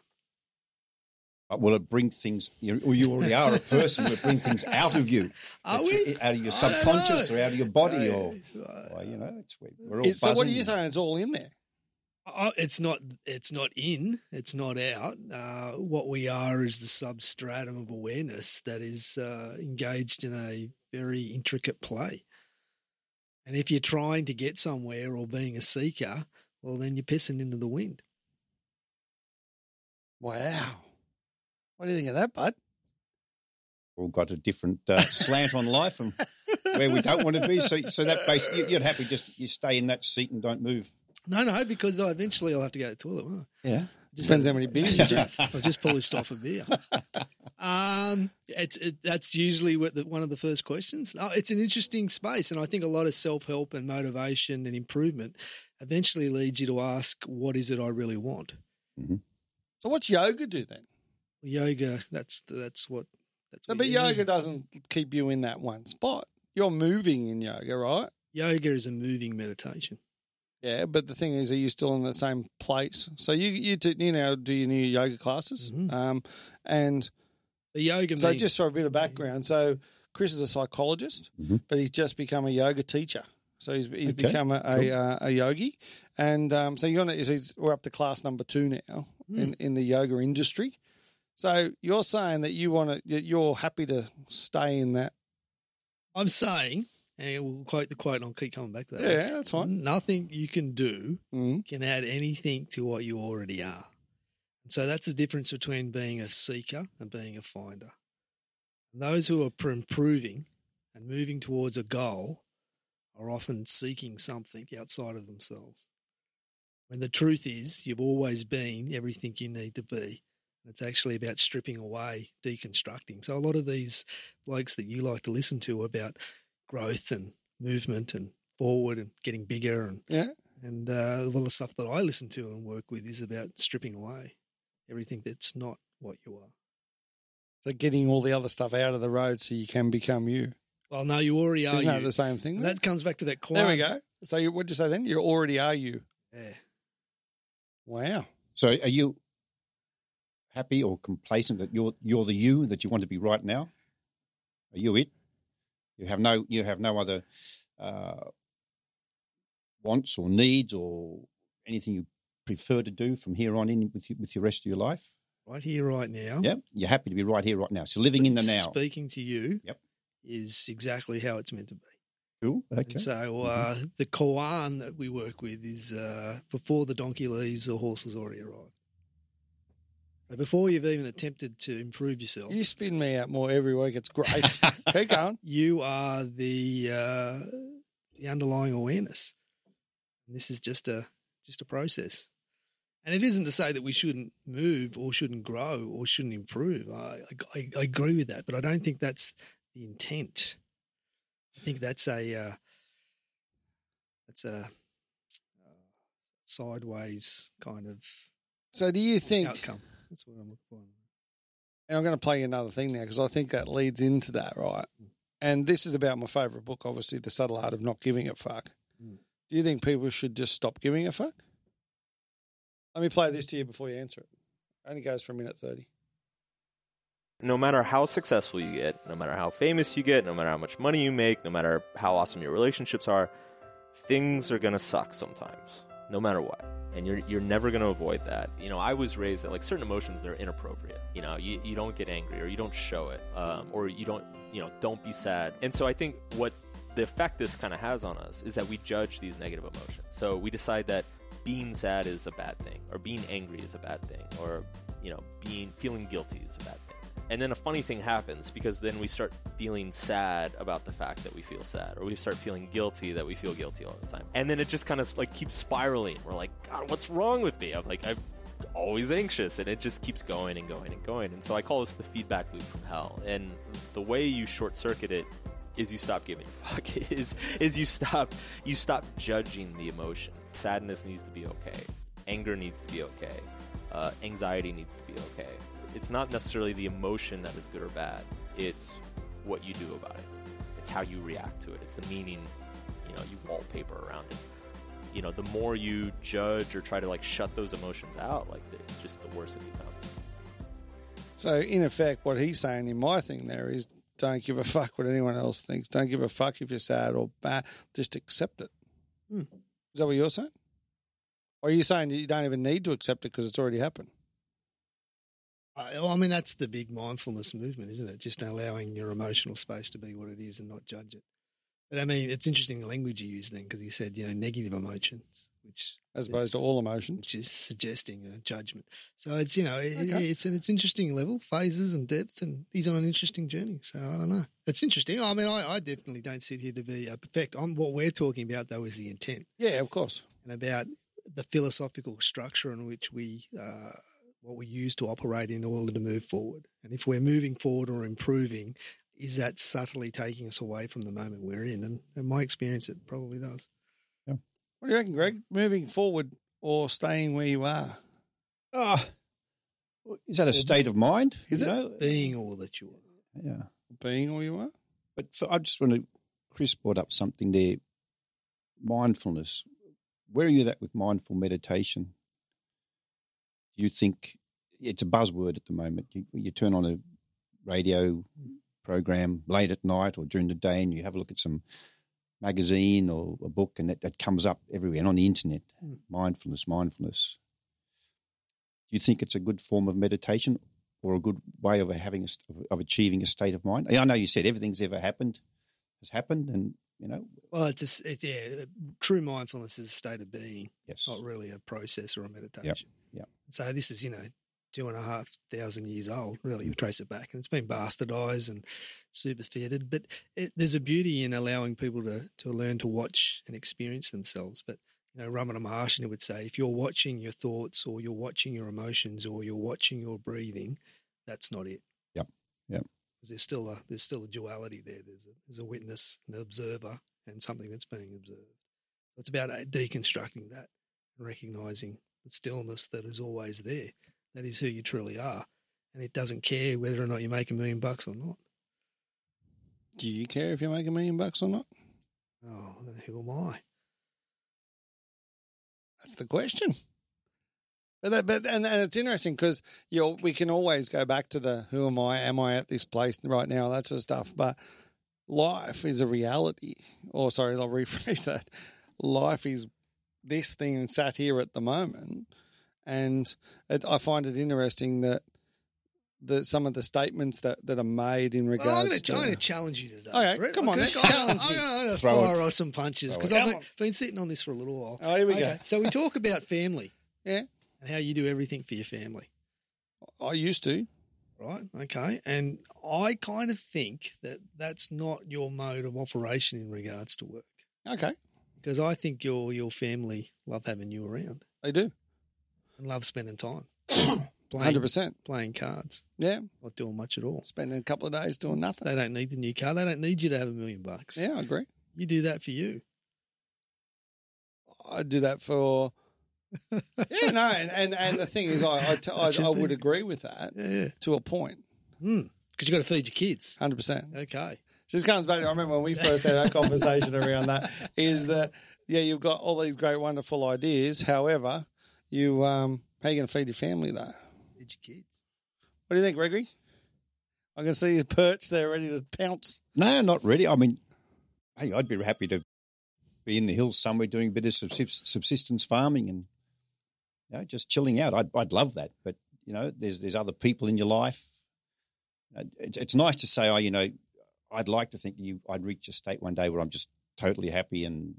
[SPEAKER 4] Will it bring things? You, or you already are a person. Will it bring things out of you?
[SPEAKER 3] Are we?
[SPEAKER 4] you- Out of your subconscious or out of your body, or
[SPEAKER 3] Uh,
[SPEAKER 4] well, you know, it's we're all.
[SPEAKER 2] It's- so what are you saying? It's all in there.
[SPEAKER 3] Uh, it's not. It's not in. It's not out. Uh, what we are is the substratum of awareness that is uh, engaged in a very intricate play. And if you're trying to get somewhere or being a seeker, well, then you're pissing into the wind.
[SPEAKER 2] Wow. What do you think of that, bud?
[SPEAKER 4] We've all got a different uh, slant on life and where we don't want to be. So, so that basically, you're happy just you stay in that seat and don't move.
[SPEAKER 3] No, no, because eventually I'll have to go to the toilet. Won't I?
[SPEAKER 4] Yeah.
[SPEAKER 3] Just
[SPEAKER 2] Depends how many beers you drink.
[SPEAKER 3] I've just polished off a beer. Um, it's it, that's usually what the, one of the first questions. Oh, it's an interesting space, and I think a lot of self help and motivation and improvement eventually leads you to ask, "What is it I really want?"
[SPEAKER 2] So what's yoga do then?
[SPEAKER 3] Yoga. That's that's what. That's
[SPEAKER 2] So,
[SPEAKER 3] what
[SPEAKER 2] but
[SPEAKER 3] yoga-
[SPEAKER 2] yoga doesn't keep you in that one spot. You're moving in yoga, right?
[SPEAKER 3] Yoga is a moving meditation.
[SPEAKER 2] Yeah, but the thing is, are you still in the same place? So you you do, you know do your new yoga classes,
[SPEAKER 3] Mhm.
[SPEAKER 2] um, and
[SPEAKER 3] The yoga.
[SPEAKER 2] so
[SPEAKER 3] means,
[SPEAKER 2] just for a bit of background, so Chris is a psychologist,
[SPEAKER 4] Mhm.
[SPEAKER 2] but he's just become a yoga teacher. So he's, he's
[SPEAKER 4] Okay,
[SPEAKER 2] become a, a, uh, a yogi, and um, so you're not, so he's, we're up to class number two now in, in the yoga industry. So you're saying that you want to, you're happy to stay in that.
[SPEAKER 3] I'm saying, and we'll quote the quote, and I'll keep coming back to that.
[SPEAKER 2] Yeah, that's fine.
[SPEAKER 3] Nothing you can do
[SPEAKER 2] Mm.
[SPEAKER 3] can add anything to what you already are. And so that's the difference between being a seeker and being a finder. And those who are improving and moving towards a goal are often seeking something outside of themselves. When the truth is, you've always been everything you need to be. It's actually about stripping away, deconstructing. So a lot of these blokes that you like to listen to about growth and movement and forward and getting bigger and
[SPEAKER 2] Yeah.
[SPEAKER 3] and uh, well, the stuff that I listen to and work with is about stripping away everything that's not what you are.
[SPEAKER 2] So getting all the other stuff out of the road so you can become you.
[SPEAKER 3] Well, no, you already are.
[SPEAKER 2] Isn't that the same thing?
[SPEAKER 3] That comes back to that quiet.
[SPEAKER 2] There we go. So you, what'd you say then? You already are you.
[SPEAKER 3] Yeah.
[SPEAKER 2] Wow.
[SPEAKER 4] So, are you happy or complacent that you're you're the you that you want to be right now? Are you it? You have no you have no other uh, wants or needs or anything you prefer to do from here on in with with your rest of your life.
[SPEAKER 3] Right here, right now.
[SPEAKER 4] Yeah, you're happy to be right here, right now. So living in the now.
[SPEAKER 3] Speaking to you
[SPEAKER 4] Yep.
[SPEAKER 3] is exactly how it's meant to be.
[SPEAKER 4] Cool. Okay.
[SPEAKER 3] And so uh, the koan that we work with is uh, before the donkey leaves, the horse has already arrived. Before you've even attempted to improve yourself,
[SPEAKER 2] You spin me out more every week. It's great. Keep going.
[SPEAKER 3] you are the uh, the underlying awareness. And this is just a just a process. And it isn't to say that we shouldn't move or shouldn't grow or shouldn't improve. I, I, I agree with that, but I don't think that's the intent. I think that's a uh, that's a uh, sideways kind of
[SPEAKER 2] So do you think?
[SPEAKER 3] outcome. That's what I'm looking for.
[SPEAKER 2] And I'm going to play you another thing now because I think that leads into that, right? And this is about my favourite book, obviously, The Subtle Art of Not Giving a Fuck.
[SPEAKER 3] Mm.
[SPEAKER 2] Do you think people should just stop giving a fuck? Let me play this to you before you answer it. Only goes for a minute 30.
[SPEAKER 6] no matter how successful you get, no matter how famous you get, no matter how much money you make, no matter how awesome your relationships are, things are going to suck sometimes. No matter what. And you're you're never going to avoid that. You know, I was raised that like certain emotions are inappropriate. You know, you, you don't get angry or you don't show it, um, or you don't you know don't be sad. And so I think what the effect this kind of has on us is that we judge these negative emotions. So we decide that being sad is a bad thing, or being angry is a bad thing, or you know, being feeling guilty is a bad thing. And then a funny thing happens because then we start feeling sad about the fact that we feel sad, or we start feeling guilty that we feel guilty all the time. And then it just kind of like keeps spiraling. We're like, God, what's wrong with me? I'm like, I'm always anxious, and it just keeps going and going and going. And so I call this the feedback loop from hell. And the way you short circuit it is you stop giving a fuck. is is you stop you stop judging the emotion. Sadness needs to be okay. Anger needs to be okay. Uh, anxiety needs to be okay. It's not necessarily the emotion that is good or bad. It's what you do about it. It's how you react to it. It's the meaning, you know, you wallpaper around it. You know, the more you judge or try to like shut those emotions out, like the, just the worse it becomes.
[SPEAKER 2] So, in effect, what he's saying in my thing there is don't give a fuck what anyone else thinks. Don't give a fuck if you're sad or bad. Just accept it. Is that what you're saying? Or are you saying that you don't even need to accept it because it's already happened?
[SPEAKER 3] I, mean, that's the big mindfulness movement, isn't it? Just allowing your emotional space to be what it is and not judge it. But I mean, it's interesting the language you use then because he said, you know, negative emotions, which
[SPEAKER 2] As opposed to all emotions.
[SPEAKER 3] which is suggesting a judgment. So it's you know it,
[SPEAKER 2] Okay.
[SPEAKER 3] it's an it's interesting level, phases and depth, and he's on an interesting journey. So I don't know. It's interesting. I mean, I, I definitely don't sit here to be uh, perfect. I'm, what we're talking about though is the intent
[SPEAKER 2] Yeah, of course.
[SPEAKER 3] and about the philosophical structure in which we uh, what we use to operate in order to move forward. And if we're moving forward or improving, is that subtly taking us away from the moment we're in? And in my experience, it probably does.
[SPEAKER 2] What do you reckon, Greg? Moving forward or staying where you are?
[SPEAKER 4] Oh, is that a state of mind?
[SPEAKER 2] Is
[SPEAKER 4] you
[SPEAKER 2] it?
[SPEAKER 4] know?
[SPEAKER 3] Being all that you are.
[SPEAKER 4] Yeah.
[SPEAKER 2] Being all you are?
[SPEAKER 4] But for, I just want to, Chris brought up something there mindfulness. Where are you at with mindful meditation? Do you think it's a buzzword at the moment? You, you turn on a radio program late at night or during the day and you have a look at some magazine or a book and that, that comes up everywhere and on the internet. Hmm. Mindfulness, mindfulness. Do you think it's a good form of meditation or a good way of having a, of achieving a state of mind? I know you said everything's ever happened has happened, and you know,
[SPEAKER 3] Well, it's, a s it's yeah. True mindfulness is a state of being,
[SPEAKER 4] yes,
[SPEAKER 3] not really a process or a meditation.
[SPEAKER 4] yep.
[SPEAKER 3] So this is you know two and a half thousand years old. Really, you mm. trace it back, and it's been bastardized and superfetted. But it, there's a beauty in allowing people to to learn to watch and experience themselves. But you know, Ramana Maharshi would say, if you're watching your thoughts or you're watching your emotions or you're watching your breathing, that's not it.
[SPEAKER 4] Yep. Yep.
[SPEAKER 3] There's still a there's still a duality there. There's a, there's a witness, an observer, and something that's being observed. So it's about uh, deconstructing that and recognizing the stillness that is always there. That is who you truly are, and it doesn't care whether or not you make a million bucks or not.
[SPEAKER 2] Do you care if you make a million bucks or not?
[SPEAKER 3] Oh, who am I?
[SPEAKER 2] That's the question. But, that, but and, and it's interesting because you know, we can always go back to the who am I? Am I at this place right now? That sort of stuff. But life is a reality. Or sorry, I'll rephrase that. Life is this thing sat here at the moment, and it, I find it interesting that that some of the statements that, that are made in regards
[SPEAKER 3] Well, I'm going
[SPEAKER 2] to
[SPEAKER 3] to challenge you today.
[SPEAKER 2] Okay,
[SPEAKER 3] Brett.
[SPEAKER 2] come on,
[SPEAKER 3] Okay,
[SPEAKER 2] challenge
[SPEAKER 3] I'm
[SPEAKER 2] me.
[SPEAKER 3] going to
[SPEAKER 4] Throw
[SPEAKER 3] fire off some punches because. I've been, been sitting on this for a little while.
[SPEAKER 2] Oh, here we
[SPEAKER 3] Okay, so we talk about family.
[SPEAKER 2] Yeah,
[SPEAKER 3] and how you do everything for your family.
[SPEAKER 2] I used to.
[SPEAKER 3] right? Okay. And I kind of think that that's not your mode of operation in regards to work
[SPEAKER 2] Okay,
[SPEAKER 3] because I think your your family love having you around
[SPEAKER 2] they do.
[SPEAKER 3] and love spending time
[SPEAKER 2] Hundred percent.
[SPEAKER 3] playing cards,
[SPEAKER 2] Yeah,
[SPEAKER 3] not doing much at all.
[SPEAKER 2] spending a couple of days doing nothing.
[SPEAKER 3] They don't need the new car. They don't need you to have a million bucks.
[SPEAKER 2] Yeah, I agree.
[SPEAKER 3] You do that for you.
[SPEAKER 2] I do that for. Yeah, no, and, and, and the thing is, I I, t- I, I would agree with that
[SPEAKER 3] Yeah. yeah.
[SPEAKER 2] to a point,
[SPEAKER 3] Because you got to feed your kids.
[SPEAKER 2] hundred percent.
[SPEAKER 3] Okay.
[SPEAKER 2] Just comes back. I remember when we first had our conversation around that. Is that yeah, you've got all these great, wonderful ideas. However, you um, how you going to feed your family though?
[SPEAKER 3] Feed your kids.
[SPEAKER 2] What do you think, Gregory? I can see you perched there, ready to pounce.
[SPEAKER 4] no, not ready. I mean, hey, I'd be happy to be in the hills somewhere doing a bit of subsistence farming and you know, just chilling out. I'd, I'd love that. But, you know, there's, there's other people in your life. Uh, It's, it's nice to say, oh, you know, I'd like to think you, I'd reach a state one day where I'm just totally happy and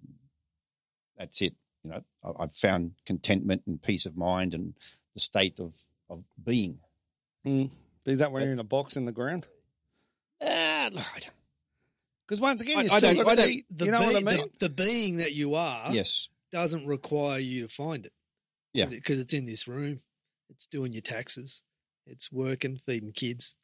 [SPEAKER 4] that's it. You know, I- I've found contentment and peace of mind and the state of, of being.
[SPEAKER 2] Mm. Is that when you're in a box in the ground?
[SPEAKER 4] Ah, Lord.
[SPEAKER 2] Because once again,
[SPEAKER 4] I-
[SPEAKER 2] you
[SPEAKER 4] I
[SPEAKER 2] still
[SPEAKER 4] don't- I don't-
[SPEAKER 2] eat.
[SPEAKER 3] The
[SPEAKER 2] You know what I mean?
[SPEAKER 3] The, the being that you are
[SPEAKER 4] Yes.
[SPEAKER 3] doesn't require you to find it.
[SPEAKER 4] Yeah.
[SPEAKER 3] Because it's in this room. It's doing your taxes. It's working, feeding kids.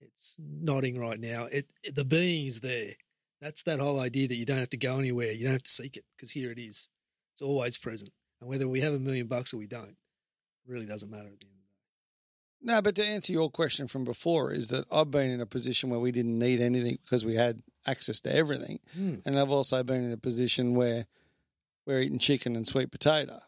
[SPEAKER 3] It's nodding right now. It, it the being is there. That's that whole idea that you don't have to go anywhere. You don't have to seek it because here it is. It's always present. And whether we have a million bucks or we don't, really doesn't matter at the end of the day.
[SPEAKER 2] No, but to answer your question from before is that I've been in a position where we didn't need anything because we had access to everything,
[SPEAKER 3] Hmm.
[SPEAKER 2] and I've also been in a position where we're eating chicken and sweet potato,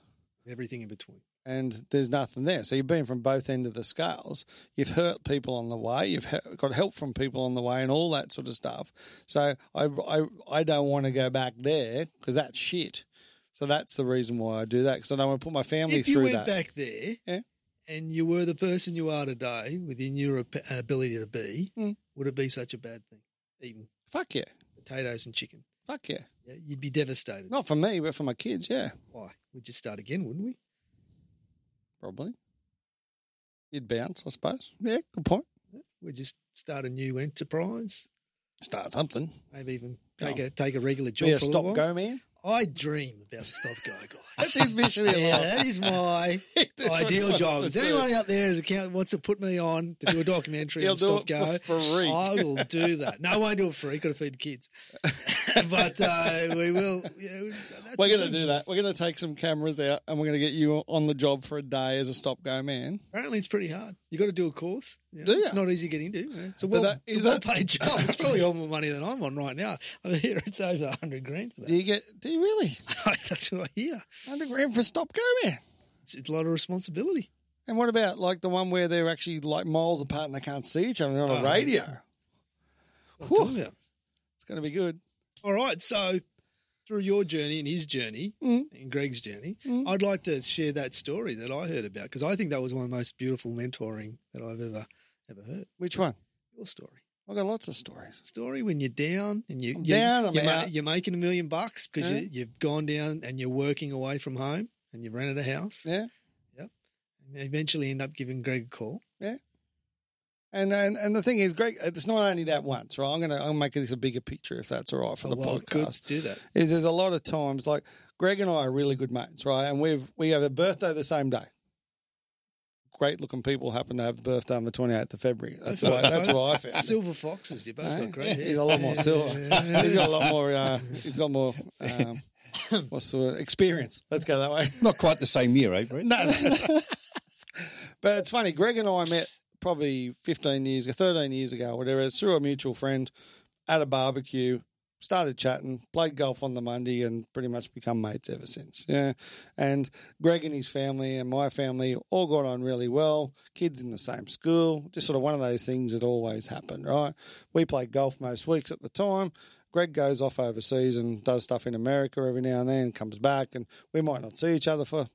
[SPEAKER 3] Everything in between.
[SPEAKER 2] and there's nothing there. So you've been from both ends of the scales. You've hurt people on the way. You've he- got help from people on the way, and all that sort of stuff. So I I, I don't want to go back there because that's shit. So that's the reason why I do that because I don't want to put my family
[SPEAKER 3] if you
[SPEAKER 2] through
[SPEAKER 3] went
[SPEAKER 2] that.
[SPEAKER 3] back there
[SPEAKER 2] Yeah.
[SPEAKER 3] and you were the person you are today within your ability to be,
[SPEAKER 2] Mm.
[SPEAKER 3] would it be such a bad thing? Eating
[SPEAKER 2] Fuck yeah,
[SPEAKER 3] potatoes and chicken.
[SPEAKER 2] fuck yeah.
[SPEAKER 3] Yeah, you'd be devastated.
[SPEAKER 2] Not for me, but for my kids. Yeah,
[SPEAKER 3] Why? We'd just start again, wouldn't we?
[SPEAKER 2] probably. You'd bounce, I suppose. Yeah, good point.
[SPEAKER 3] We'd just start a new enterprise.
[SPEAKER 2] Start something.
[SPEAKER 3] Maybe even take a take a regular job
[SPEAKER 2] Be a
[SPEAKER 3] for a
[SPEAKER 2] stop
[SPEAKER 3] little
[SPEAKER 2] go man.
[SPEAKER 3] I dream about the stop go guy.
[SPEAKER 2] That's his mission in
[SPEAKER 3] yeah,
[SPEAKER 2] life.
[SPEAKER 3] that is my
[SPEAKER 2] That's what he
[SPEAKER 3] ideal job. Is anyone out there who account- wants to put me on to do a documentary on
[SPEAKER 2] do
[SPEAKER 3] Stop
[SPEAKER 2] it
[SPEAKER 3] Go?
[SPEAKER 2] for free.
[SPEAKER 3] I will do that. No, I won't do it for free. Got to feed the kids. but uh, we will. Yeah, that's
[SPEAKER 2] We're going to do that. We're going to take some cameras out and we're going to get you on the job for a day as a stop go man.
[SPEAKER 3] Apparently, it's pretty hard. You got to do a course. Yeah,
[SPEAKER 2] Do
[SPEAKER 3] It's not easy to get into. It's a well,
[SPEAKER 2] that-
[SPEAKER 3] it's
[SPEAKER 2] is
[SPEAKER 3] a well
[SPEAKER 2] that-
[SPEAKER 3] paid job. It's probably all more money than I'm on right now. I hear it's over a hundred grand for that.
[SPEAKER 2] Do you get? Do you really?
[SPEAKER 3] That's what I hear.
[SPEAKER 2] Underground for stop go man.
[SPEAKER 3] It's, it's a lot of responsibility.
[SPEAKER 2] And what about like the one where they're actually like miles apart and they can't see each other? They're on a
[SPEAKER 3] Oh,
[SPEAKER 2] radio.
[SPEAKER 3] What I'm
[SPEAKER 2] Whew.
[SPEAKER 3] talking about.
[SPEAKER 2] It's going to be good.
[SPEAKER 3] All right, so through your journey and his journey
[SPEAKER 2] Mm.
[SPEAKER 3] and Greg's journey,
[SPEAKER 2] Mm.
[SPEAKER 3] I'd like to share that story that I heard about because I think that was one of the most beautiful mentoring that I've ever ever heard.
[SPEAKER 2] Which one?
[SPEAKER 3] Your story.
[SPEAKER 2] I've got lots of stories.
[SPEAKER 3] Story when you're down and you
[SPEAKER 2] I'm
[SPEAKER 3] you-
[SPEAKER 2] down, I'm
[SPEAKER 3] you're, ma- you're making a million bucks because
[SPEAKER 2] Yeah.
[SPEAKER 3] you, you've gone down and you're working away from home and you've rented a house.
[SPEAKER 2] Yeah.
[SPEAKER 3] And eventually end up giving Greg a call. Yeah.
[SPEAKER 2] And, and and the thing is, Greg, it's not only that once, right? I'm gonna I'm make this a bigger picture if that's all right for
[SPEAKER 3] Oh,
[SPEAKER 2] the
[SPEAKER 3] well,
[SPEAKER 2] podcast.
[SPEAKER 3] do that.
[SPEAKER 2] Is there's a lot of times like Greg and I are really good mates, right? And we've we have a birthday the same day. Great looking people happen to have a birthday on the 28th of February. That's the way, that's what I found.
[SPEAKER 3] Silver foxes, you both
[SPEAKER 2] Eh?
[SPEAKER 3] got great hair.
[SPEAKER 2] He's a lot more silver. he's got a lot more. Uh, he's got more. Um, what's the word? Experience. Let's go that way.
[SPEAKER 4] Not quite the same year, eh, Brett?
[SPEAKER 2] No, no. but it's funny. Greg and I met probably 15 years ago, 13 years ago, whatever. It's through a mutual friend at a barbecue. Started chatting, played golf on the Monday, and pretty much become mates ever since. Yeah, and Greg and his family and my family all got on really well. Kids in the same school, just sort of one of those things that always happen, right? We played golf most weeks at the time. Greg goes off overseas and does stuff in America every now and then, comes back, and we might not see each other for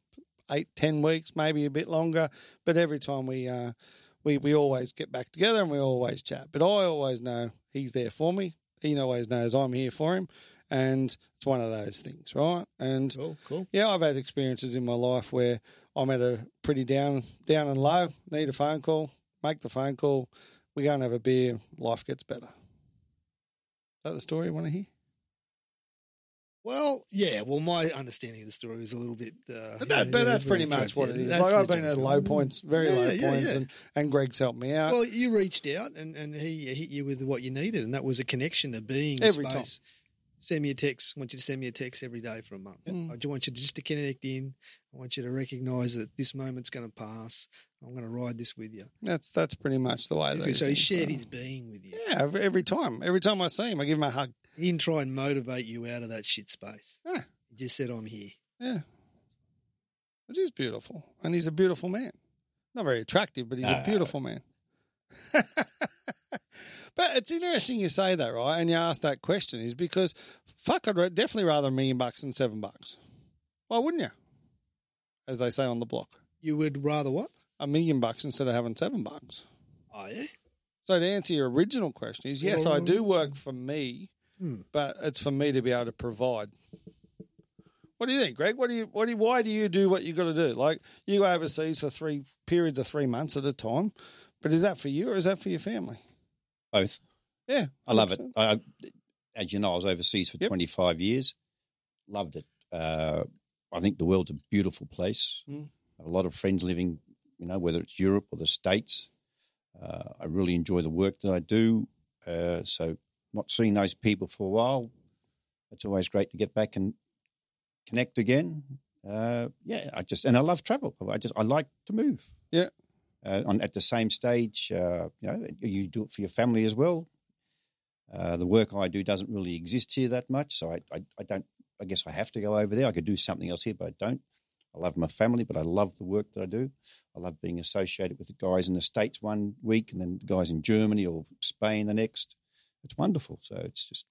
[SPEAKER 2] eight, ten weeks, maybe a bit longer. But every time we uh, we we always get back together and we always chat. But I always know he's there for me. He always knows I'm here for him, and it's one of those things, right? And
[SPEAKER 3] Cool, cool.
[SPEAKER 2] yeah, I've had experiences in my life where I'm at a pretty down down and low, need a phone call, make the phone call, we go and have a beer, life gets better. Is that the story you want to hear?
[SPEAKER 3] Well, yeah. Well, my understanding of the story is a little bit. Uh,
[SPEAKER 2] But, that,
[SPEAKER 3] yeah,
[SPEAKER 2] but that's pretty much what it is. Like I've been at low points, very
[SPEAKER 3] Yeah,
[SPEAKER 2] low
[SPEAKER 3] yeah,
[SPEAKER 2] points, and and Greg's helped me out.
[SPEAKER 3] Well, you reached out and, and he hit you with what you needed, and that was a connection of being
[SPEAKER 2] Every
[SPEAKER 3] space. Send me a text. I want you to send me a text every day for a month.
[SPEAKER 2] Mm.
[SPEAKER 3] I just want you to just to connect in. I want you to recognise that this moment's going to pass. I'm going to ride this with you.
[SPEAKER 2] that's that's pretty much the way.
[SPEAKER 3] so he shared
[SPEAKER 2] go.
[SPEAKER 3] his being with you.
[SPEAKER 2] Yeah, every time, every time I see him, I give him a hug.
[SPEAKER 3] He didn't try and motivate you out of that shit space.
[SPEAKER 2] Yeah.
[SPEAKER 3] He just said, "I'm here."
[SPEAKER 2] Yeah, it is beautiful, and he's a beautiful man. Not very attractive, but he's a beautiful man. But it's interesting you say that, right? And you ask that question is because fuck, I'd definitely rather a million bucks than seven bucks. Why wouldn't you? As they say on the block,
[SPEAKER 3] You would rather what?
[SPEAKER 2] a million bucks instead of having seven bucks.
[SPEAKER 3] Oh yeah.
[SPEAKER 2] So to answer your original question is yes, I do work for me,
[SPEAKER 3] Hmm.
[SPEAKER 2] but it's for me to be able to provide. What do you think, Greg? What do you what do you, why do you do what you got to do? Like you go overseas for three periods of three months at a time, but is that for you or is that for your family?
[SPEAKER 4] Both.
[SPEAKER 2] Yeah,
[SPEAKER 4] I love it. I, as you know, I was overseas for
[SPEAKER 2] Yep.
[SPEAKER 4] 25 years. Loved it. Uh, I think the world's a beautiful place.
[SPEAKER 2] Mm.
[SPEAKER 4] I have a lot of friends living, you know, whether it's Europe or the States. Uh, I really enjoy the work that I do. Uh, so, not seeing those people for a while, it's always great to get back and connect again. Uh, yeah, I just and I love travel. I just I like to move.
[SPEAKER 2] Yeah.
[SPEAKER 4] Uh, on at the same stage, uh, you know, you do it for your family as well. Uh, the work I do doesn't really exist here that much, so I, I, I don't. I guess I have to go over there. I could do something else here, but I don't. I love my family, but I love the work that I do. I love being associated with the guys in the states one week, and then the guys in Germany or Spain the next. It's wonderful. So it's just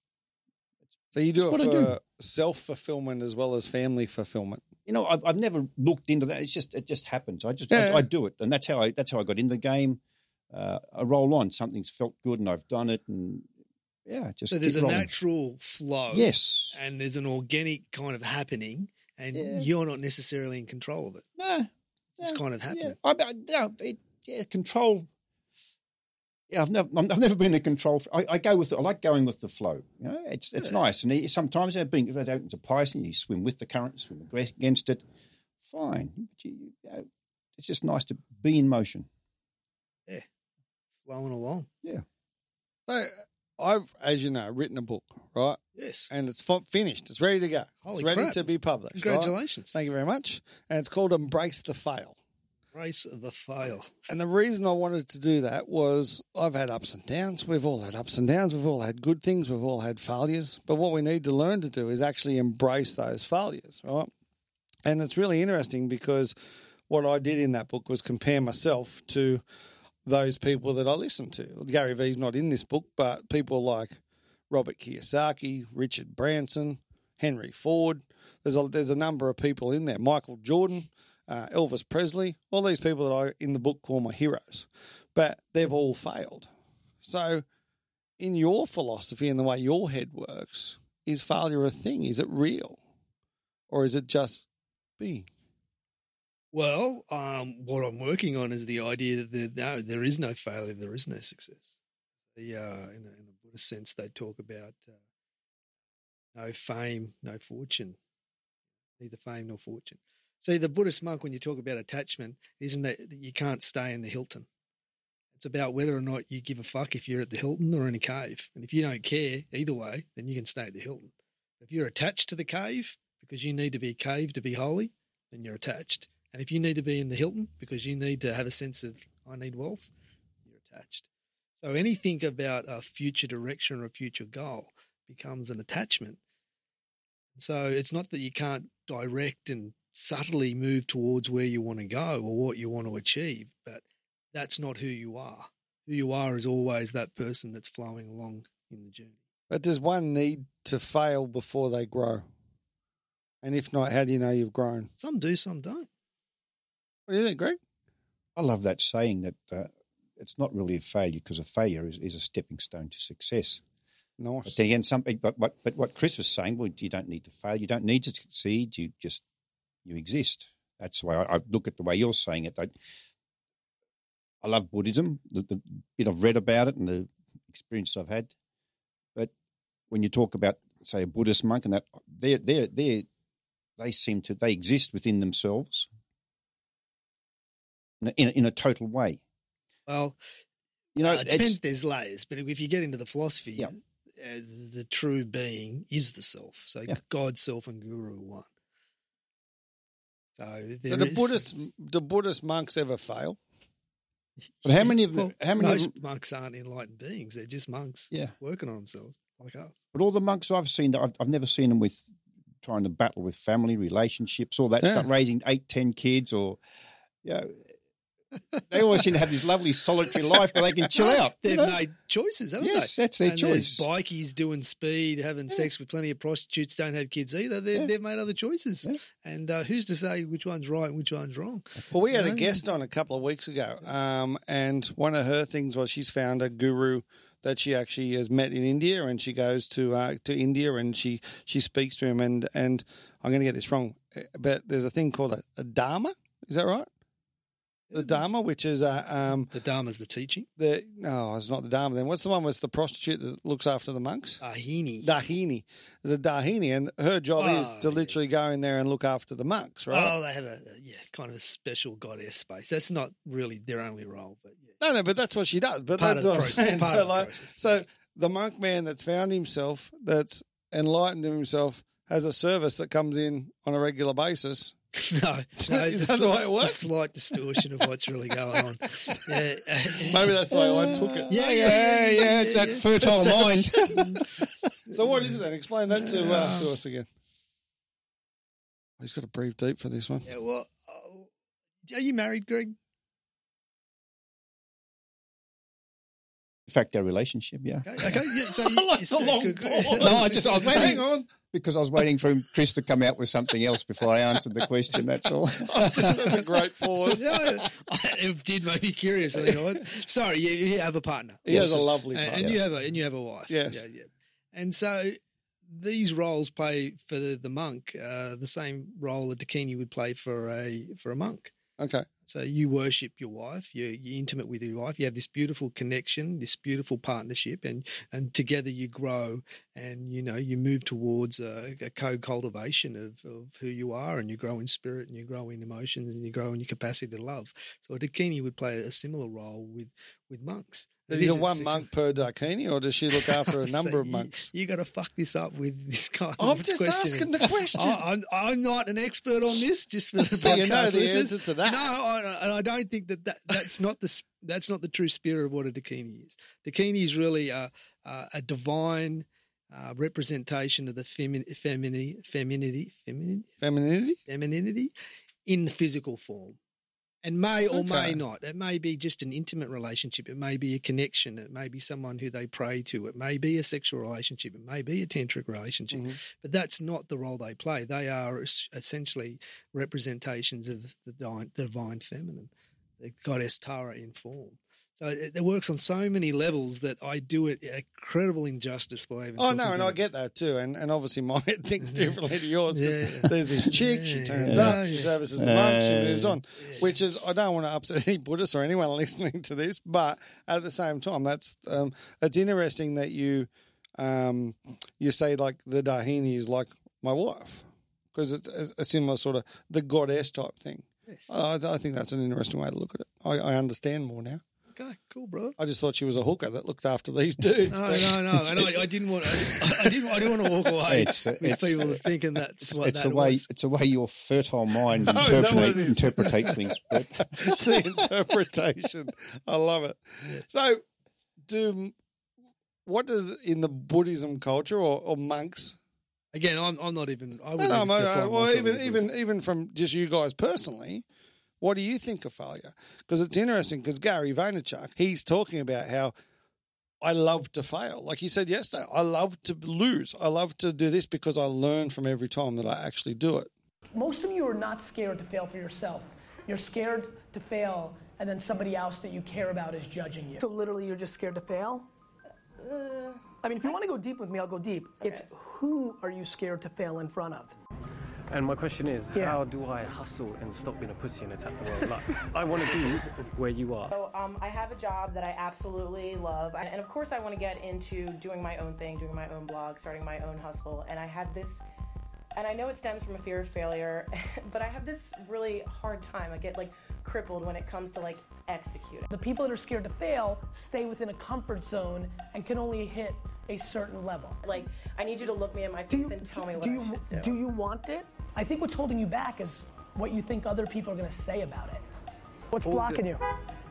[SPEAKER 2] So you do it for self fulfillment as well as family fulfillment.
[SPEAKER 4] you know I've, I've never looked into that. It's just it just happens. I just
[SPEAKER 2] Yeah.
[SPEAKER 4] I, I do it, and that's how I that's how I got in the game. Uh, I roll on. Something's felt good, and I've done it, and yeah, just
[SPEAKER 3] So there's a
[SPEAKER 4] rolling.
[SPEAKER 3] natural flow.
[SPEAKER 4] yes.
[SPEAKER 3] And there's an organic kind of happening, and
[SPEAKER 4] Yeah.
[SPEAKER 3] you're not necessarily in control of it.
[SPEAKER 4] No,
[SPEAKER 3] It's
[SPEAKER 4] no,
[SPEAKER 3] kind of
[SPEAKER 4] Yeah,
[SPEAKER 3] happening.
[SPEAKER 4] I, I, no, it, yeah, control. Yeah, I've never, I've never been in control. I, I go with, I like going with the flow. You know, it's it's nice. And it- sometimes, you know, being if it's a Python, you swim with the current, swim against it. Fine, but you, you know, it's just nice to be in motion.
[SPEAKER 3] Yeah, flowing along. Yeah.
[SPEAKER 2] So I've, as you know, written a book, right?
[SPEAKER 3] Yes.
[SPEAKER 2] And it's finished. It's ready to go.
[SPEAKER 3] Holy
[SPEAKER 2] it's ready
[SPEAKER 3] crap.
[SPEAKER 2] to be published. right?
[SPEAKER 3] Congratulations.
[SPEAKER 2] Thank you very much. And it's called Embrace the Fail.
[SPEAKER 3] Race of the fail.
[SPEAKER 2] And the reason I wanted to do that was I've had ups and downs. We've all had ups and downs. We've all had good things. We've all had failures. But what we need to learn to do is actually embrace those failures, right? And it's really interesting because what I did in that book was compare myself to those people that I listened to. Gary Vee's not in this book, but people like Robert Kiyosaki, Richard Branson, Henry Ford. There's a, there's a number of people in there. Michael Jordan, uh, Elvis Presley, all these people that I in the book call my heroes, but they've all failed. So, in your philosophy and the way your head works, is failure a thing? Is it real, or is it just being?
[SPEAKER 3] Well, um, what I'm working on is the idea that there, no, there is no failure, there is no success. The, uh, in, a, in a Buddhist sense, they talk about uh, no fame, no fortune, neither fame nor fortune. See, the Buddhist monk, when you talk about attachment, isn't that you can't stay in the Hilton. It's about whether or not you give a fuck if you're at the Hilton or in a cave. And if you don't care either way, then you can stay at the Hilton. If you're attached to the cave because you need to be a cave to be holy, then you're attached. And if you need to be in the Hilton because you need to have a sense of, I need wealth, you're attached. So anything about a future direction or a future goal becomes an attachment. So it's not that you can't direct and subtly move towards where you want to go or what you want to achieve, but that's not who you are. Who you are is always that person that's flowing along in the journey.
[SPEAKER 2] But does one need to fail before they grow? And if not, how do you know you've grown?
[SPEAKER 3] Some do, some don't.
[SPEAKER 2] What do you think, Greg?
[SPEAKER 4] I love that saying that uh, it's not really a failure because a failure is, is a stepping stone to success. But
[SPEAKER 2] Nice.
[SPEAKER 4] then again, something. But, but but what Chris was saying, well, you don't need to fail. You don't need to succeed. You just you exist. That's why I, I look at the way you're saying it. I, I love Buddhism. The, the bit I've read about it and the experience I've had. But when you talk about, say, a Buddhist monk and that, they they they they seem to they exist within themselves in a, in a, in a total way.
[SPEAKER 3] Well,
[SPEAKER 4] You know,
[SPEAKER 3] Uh, it depends. There's layers, but if you get into the philosophy,
[SPEAKER 4] Yeah.
[SPEAKER 3] uh, the true being is the self. So
[SPEAKER 4] Yeah.
[SPEAKER 3] God, self, and Guru are one. So,
[SPEAKER 2] So the
[SPEAKER 3] is-
[SPEAKER 2] Buddhist, the Buddhist monks ever fail?
[SPEAKER 4] But how many of them?
[SPEAKER 3] Well,
[SPEAKER 4] how many?
[SPEAKER 3] Most
[SPEAKER 4] them,
[SPEAKER 3] monks aren't enlightened beings; they're just monks
[SPEAKER 4] Yeah.
[SPEAKER 3] working on themselves, like us.
[SPEAKER 4] But all the monks I've seen, I've, I've never seen them with trying to battle with family relationships, all that
[SPEAKER 2] Yeah.
[SPEAKER 4] stuff, raising eight, ten kids, or you know, They always seem to have this lovely solitary life where they can chill out.
[SPEAKER 3] They've
[SPEAKER 4] know?
[SPEAKER 3] made choices, haven't
[SPEAKER 4] Yes,
[SPEAKER 3] they?
[SPEAKER 4] that's their
[SPEAKER 3] and
[SPEAKER 4] choice.
[SPEAKER 3] There's bikies doing speed, having sex with plenty of prostitutes, don't have kids either. They've,
[SPEAKER 4] Yeah.
[SPEAKER 3] they've made other choices.
[SPEAKER 4] Yeah.
[SPEAKER 3] And uh, who's to say which one's right and which one's wrong?
[SPEAKER 2] Well, we had a
[SPEAKER 3] No.
[SPEAKER 2] guest on a couple of weeks ago, um, and one of her things was she's found a guru that she actually has met in India, and she goes to uh, to India and she she speaks to him, and and I'm going to get this wrong, but there's a thing called a, a dharma. Is that right? The dharma, which is a um,
[SPEAKER 3] The Dharma's the teaching.
[SPEAKER 2] the no, it's not the dharma. Then what's the one? Was the prostitute that looks after the monks?
[SPEAKER 3] Ahini.
[SPEAKER 2] Dahini. There's a Dahini, and her job is
[SPEAKER 3] Oh,
[SPEAKER 2] to
[SPEAKER 3] yeah.
[SPEAKER 2] literally go in there and look after the monks, right?
[SPEAKER 3] Oh, they have a yeah, kind of a special goddess space. That's not really their only role, but yeah.
[SPEAKER 2] No, no, but that's what she does. But
[SPEAKER 3] Part
[SPEAKER 2] that's
[SPEAKER 3] of the
[SPEAKER 2] what I'm
[SPEAKER 3] process,
[SPEAKER 2] saying.
[SPEAKER 3] part
[SPEAKER 2] So,
[SPEAKER 3] of the
[SPEAKER 2] like,
[SPEAKER 3] process.
[SPEAKER 2] so the monk man that's found himself, that's enlightened himself, has a service that comes in on a regular basis.
[SPEAKER 3] no, no,
[SPEAKER 2] Is
[SPEAKER 3] it's,
[SPEAKER 2] that
[SPEAKER 3] a
[SPEAKER 2] the way
[SPEAKER 3] slight,
[SPEAKER 2] it
[SPEAKER 3] it's a slight distortion of what's really going on. Yeah.
[SPEAKER 2] Maybe that's the way I took it.
[SPEAKER 3] Yeah,
[SPEAKER 4] Yeah, yeah, it's that fertile mind.
[SPEAKER 2] So what is it then? Explain that to, uh, to us again. He's got to breathe deep for this one.
[SPEAKER 3] Yeah, well, uh, are you married, Greg?
[SPEAKER 4] In fact, our relationship, yeah.
[SPEAKER 3] Okay, okay yeah. So you,
[SPEAKER 2] I like
[SPEAKER 3] you
[SPEAKER 2] the long
[SPEAKER 3] good-
[SPEAKER 2] pause.
[SPEAKER 4] No, I just I was
[SPEAKER 2] Hang on.
[SPEAKER 4] Because I was waiting for Chris to come out with something else before I answered the question. That's all.
[SPEAKER 2] That's a great pause.
[SPEAKER 3] Yeah, it did make me curious. I think I was. Sorry, you, you have a partner,
[SPEAKER 2] He has a lovely
[SPEAKER 3] and,
[SPEAKER 2] part.
[SPEAKER 3] and you have a and you have a wife.
[SPEAKER 2] Yes.
[SPEAKER 3] yeah, yeah. And so these roles play for the, the monk uh, the same role a Dakini would play for a for a monk.
[SPEAKER 2] Okay.
[SPEAKER 3] So you worship your wife, you're, you're intimate with your wife, you have this beautiful connection, this beautiful partnership, and and together you grow, and you know you move towards a, a co-cultivation of, of who you are, and you grow in spirit, and you grow in emotions, and you grow in your capacity to love. So a Dakini would play a similar role with with monks.
[SPEAKER 2] Is it one monk per Dakini, or does she look after a
[SPEAKER 3] So
[SPEAKER 2] number of
[SPEAKER 3] you-
[SPEAKER 2] monks?
[SPEAKER 3] You, got to fuck this up with this kind
[SPEAKER 2] I'm
[SPEAKER 3] of
[SPEAKER 2] just
[SPEAKER 3] questioning.
[SPEAKER 2] asking the question.
[SPEAKER 3] I, I'm, I'm not an expert on this. Just for the podcast
[SPEAKER 2] you know the
[SPEAKER 3] listeners.
[SPEAKER 2] answer to that.
[SPEAKER 3] No, I, and I don't think that, that that's not the that's not the true spirit of what a dakini is. Dakini is really a, a, a divine uh, representation of the femi- femininity, femininity, femininity,
[SPEAKER 2] Femininity?
[SPEAKER 3] femininity in the physical form. And may or may not. It may be just an intimate relationship. It may be a connection. It may be someone who they pray to. It may be a sexual relationship. It may be a tantric relationship.
[SPEAKER 2] Mm-hmm.
[SPEAKER 3] But that's not the role they play. They are essentially representations of the divine, the divine feminine, the goddess Tara in form. So it, it works on so many levels that I do it incredible injustice by even.
[SPEAKER 2] Oh no, and
[SPEAKER 3] about
[SPEAKER 2] I get that too, and and obviously my head thinks differently to yours because
[SPEAKER 3] Yeah.
[SPEAKER 2] there's this chick, she turns
[SPEAKER 3] yeah,
[SPEAKER 2] up, she services the monk, she moves on, which is I don't want to upset any Buddhists or anyone listening to this, but at the same time, that's um, it's interesting that you um, you say like the Dahini is like my wife because it's a, a similar sort of the goddess type thing.
[SPEAKER 3] Yes.
[SPEAKER 2] I, I think that's an interesting way to look at it. I, I understand more now.
[SPEAKER 3] Okay, cool, bro.
[SPEAKER 2] I just thought she was a hooker that looked after these dudes.
[SPEAKER 3] No, no, no, and I, I didn't want. I, I didn't. I didn't want to walk away
[SPEAKER 4] It's, uh,
[SPEAKER 3] with
[SPEAKER 4] it's-
[SPEAKER 3] people thinking that's what
[SPEAKER 4] it's
[SPEAKER 3] that
[SPEAKER 4] a way.
[SPEAKER 3] was.
[SPEAKER 4] It's a way your fertile mind
[SPEAKER 2] Oh, is
[SPEAKER 4] interpret, interpretates things.
[SPEAKER 2] It's the interpretation. I love it. So, do what does in the Buddhism culture or, or monks?
[SPEAKER 3] Again, I'm, I'm not even. I
[SPEAKER 2] No,
[SPEAKER 3] wouldn't
[SPEAKER 2] no,
[SPEAKER 3] even
[SPEAKER 2] no,
[SPEAKER 3] define
[SPEAKER 2] well, even even even from just you guys personally, what do you think of failure? Because it's interesting. Because Gary Vaynerchuk, he's talking about how I love to fail. Like he said yesterday, I love to lose. I love to do this because I learn from every time that I actually do it.
[SPEAKER 5] Most of you are not scared to fail for yourself. You're scared to fail, and then somebody else that you care about is judging you. So literally, you're just scared to fail. Uh, I mean, if you want to go deep with me, I'll go deep. It's who are you scared to fail in front of?
[SPEAKER 7] And my question is,
[SPEAKER 5] Yeah.
[SPEAKER 7] how do I hustle and stop being a pussy and attack the world? Like, I want to be where you are.
[SPEAKER 8] So um, I have a job that I absolutely love, and of course I want to get into doing my own thing, doing my own blog, starting my own hustle. And I have this, and I know it stems from a fear of failure, but I have this really hard time. I get like crippled when it comes to like executing.
[SPEAKER 5] The people that are scared to fail stay within a comfort zone and can only hit a certain level.
[SPEAKER 8] Like I need you to look me in my face
[SPEAKER 5] you,
[SPEAKER 8] and tell me what
[SPEAKER 5] do
[SPEAKER 8] I
[SPEAKER 5] you,
[SPEAKER 8] should do.
[SPEAKER 5] do you want it? I think what's holding you back is what you think other people are going to say about it. What's
[SPEAKER 7] All
[SPEAKER 5] blocking
[SPEAKER 7] the-
[SPEAKER 5] you?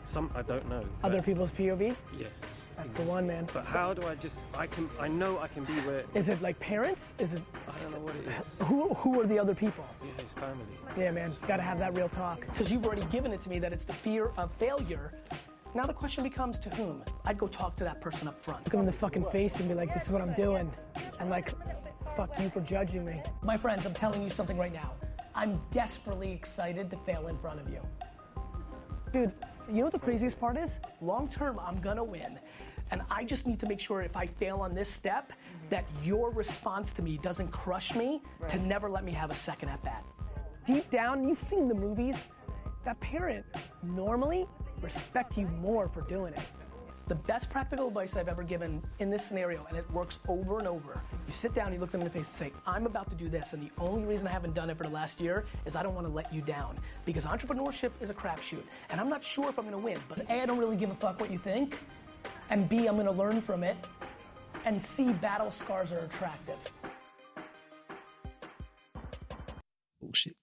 [SPEAKER 7] Some I don't know.
[SPEAKER 5] Other people's POV?
[SPEAKER 7] Yes.
[SPEAKER 5] That's the one, man.
[SPEAKER 7] But how do I just? I can. I know I can be where.
[SPEAKER 5] Is it like parents? Is it
[SPEAKER 7] I don't know what it is.
[SPEAKER 5] who? Who are the other people?
[SPEAKER 7] Yeah, his family.
[SPEAKER 5] Yeah, man, got to have that real talk. Because you've already given it to me that it's the fear of failure. Now the question becomes to whom? I'd go talk to that person up front. Look him in the fucking face and be like, this is what I'm doing. And like, fuck you for judging me. My friends, I'm telling you something right now. I'm desperately excited to fail in front of you. Dude, you know what the craziest part is? Long term, I'm gonna win. And I just need to make sure if I fail on this step, that your response to me doesn't crush me to never let me have a second at bat. Deep down, you've seen the movies, that parent normally respect you more for doing it. The best practical advice I've ever given in this scenario, and it works over and over. You sit down, you look them in the face and say, I'm about to do this, and the only reason I haven't done it for the last year is I don't want to let you down. Because entrepreneurship is a crapshoot, and I'm not sure if I'm gonna win. But A, I don't really give a fuck what you think, and B, I'm gonna learn from it, and C, battle scars are attractive.
[SPEAKER 3] Bullshit.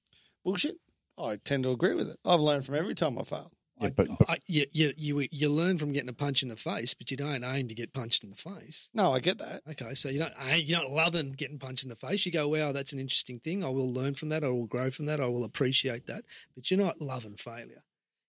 [SPEAKER 2] Bullshit. I tend to agree with it. I've learned from every time I failed.
[SPEAKER 4] Yeah, but, but
[SPEAKER 3] I, you, you, you, you learn from getting a punch in the face, but you don't aim to get punched in the face.
[SPEAKER 2] No, I get that.
[SPEAKER 3] Okay, so you don't aim- you're not loving getting punched in the face. You go, wow, that's an interesting thing. I will learn from that. I will grow from that. I will appreciate that. But you're not loving failure.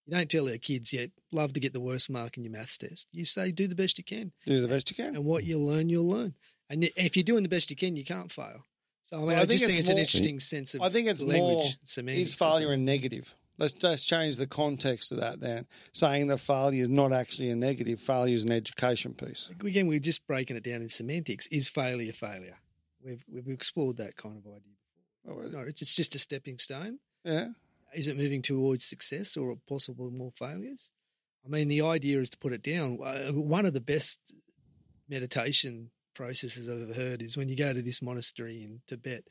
[SPEAKER 3] You don't tell our kids yet, love to get the worst mark in your maths test. You say, do the best you can.
[SPEAKER 2] Do the best you can.
[SPEAKER 3] And what you learn, you'll learn. And if you're doing the best you can, you can't fail. So I, mean,
[SPEAKER 2] So
[SPEAKER 3] I,
[SPEAKER 2] I think
[SPEAKER 3] just think
[SPEAKER 2] it's
[SPEAKER 3] it's an interesting sense of
[SPEAKER 2] I think it's
[SPEAKER 3] language,
[SPEAKER 2] more
[SPEAKER 3] semantics.
[SPEAKER 2] is failure a negative. Let's just change the context of that then. Saying that failure is not actually a negative, failure is an education piece.
[SPEAKER 3] Again, we're just breaking it down in semantics. Is failure failure? We've, we've explored that kind of idea before. No, it's, it's just a stepping stone.
[SPEAKER 2] Yeah.
[SPEAKER 3] Is it moving towards success or possible more failures? I mean, the idea is to put it down. Uh, One of the best meditation processes I've ever heard is when you go to this monastery in Tibet.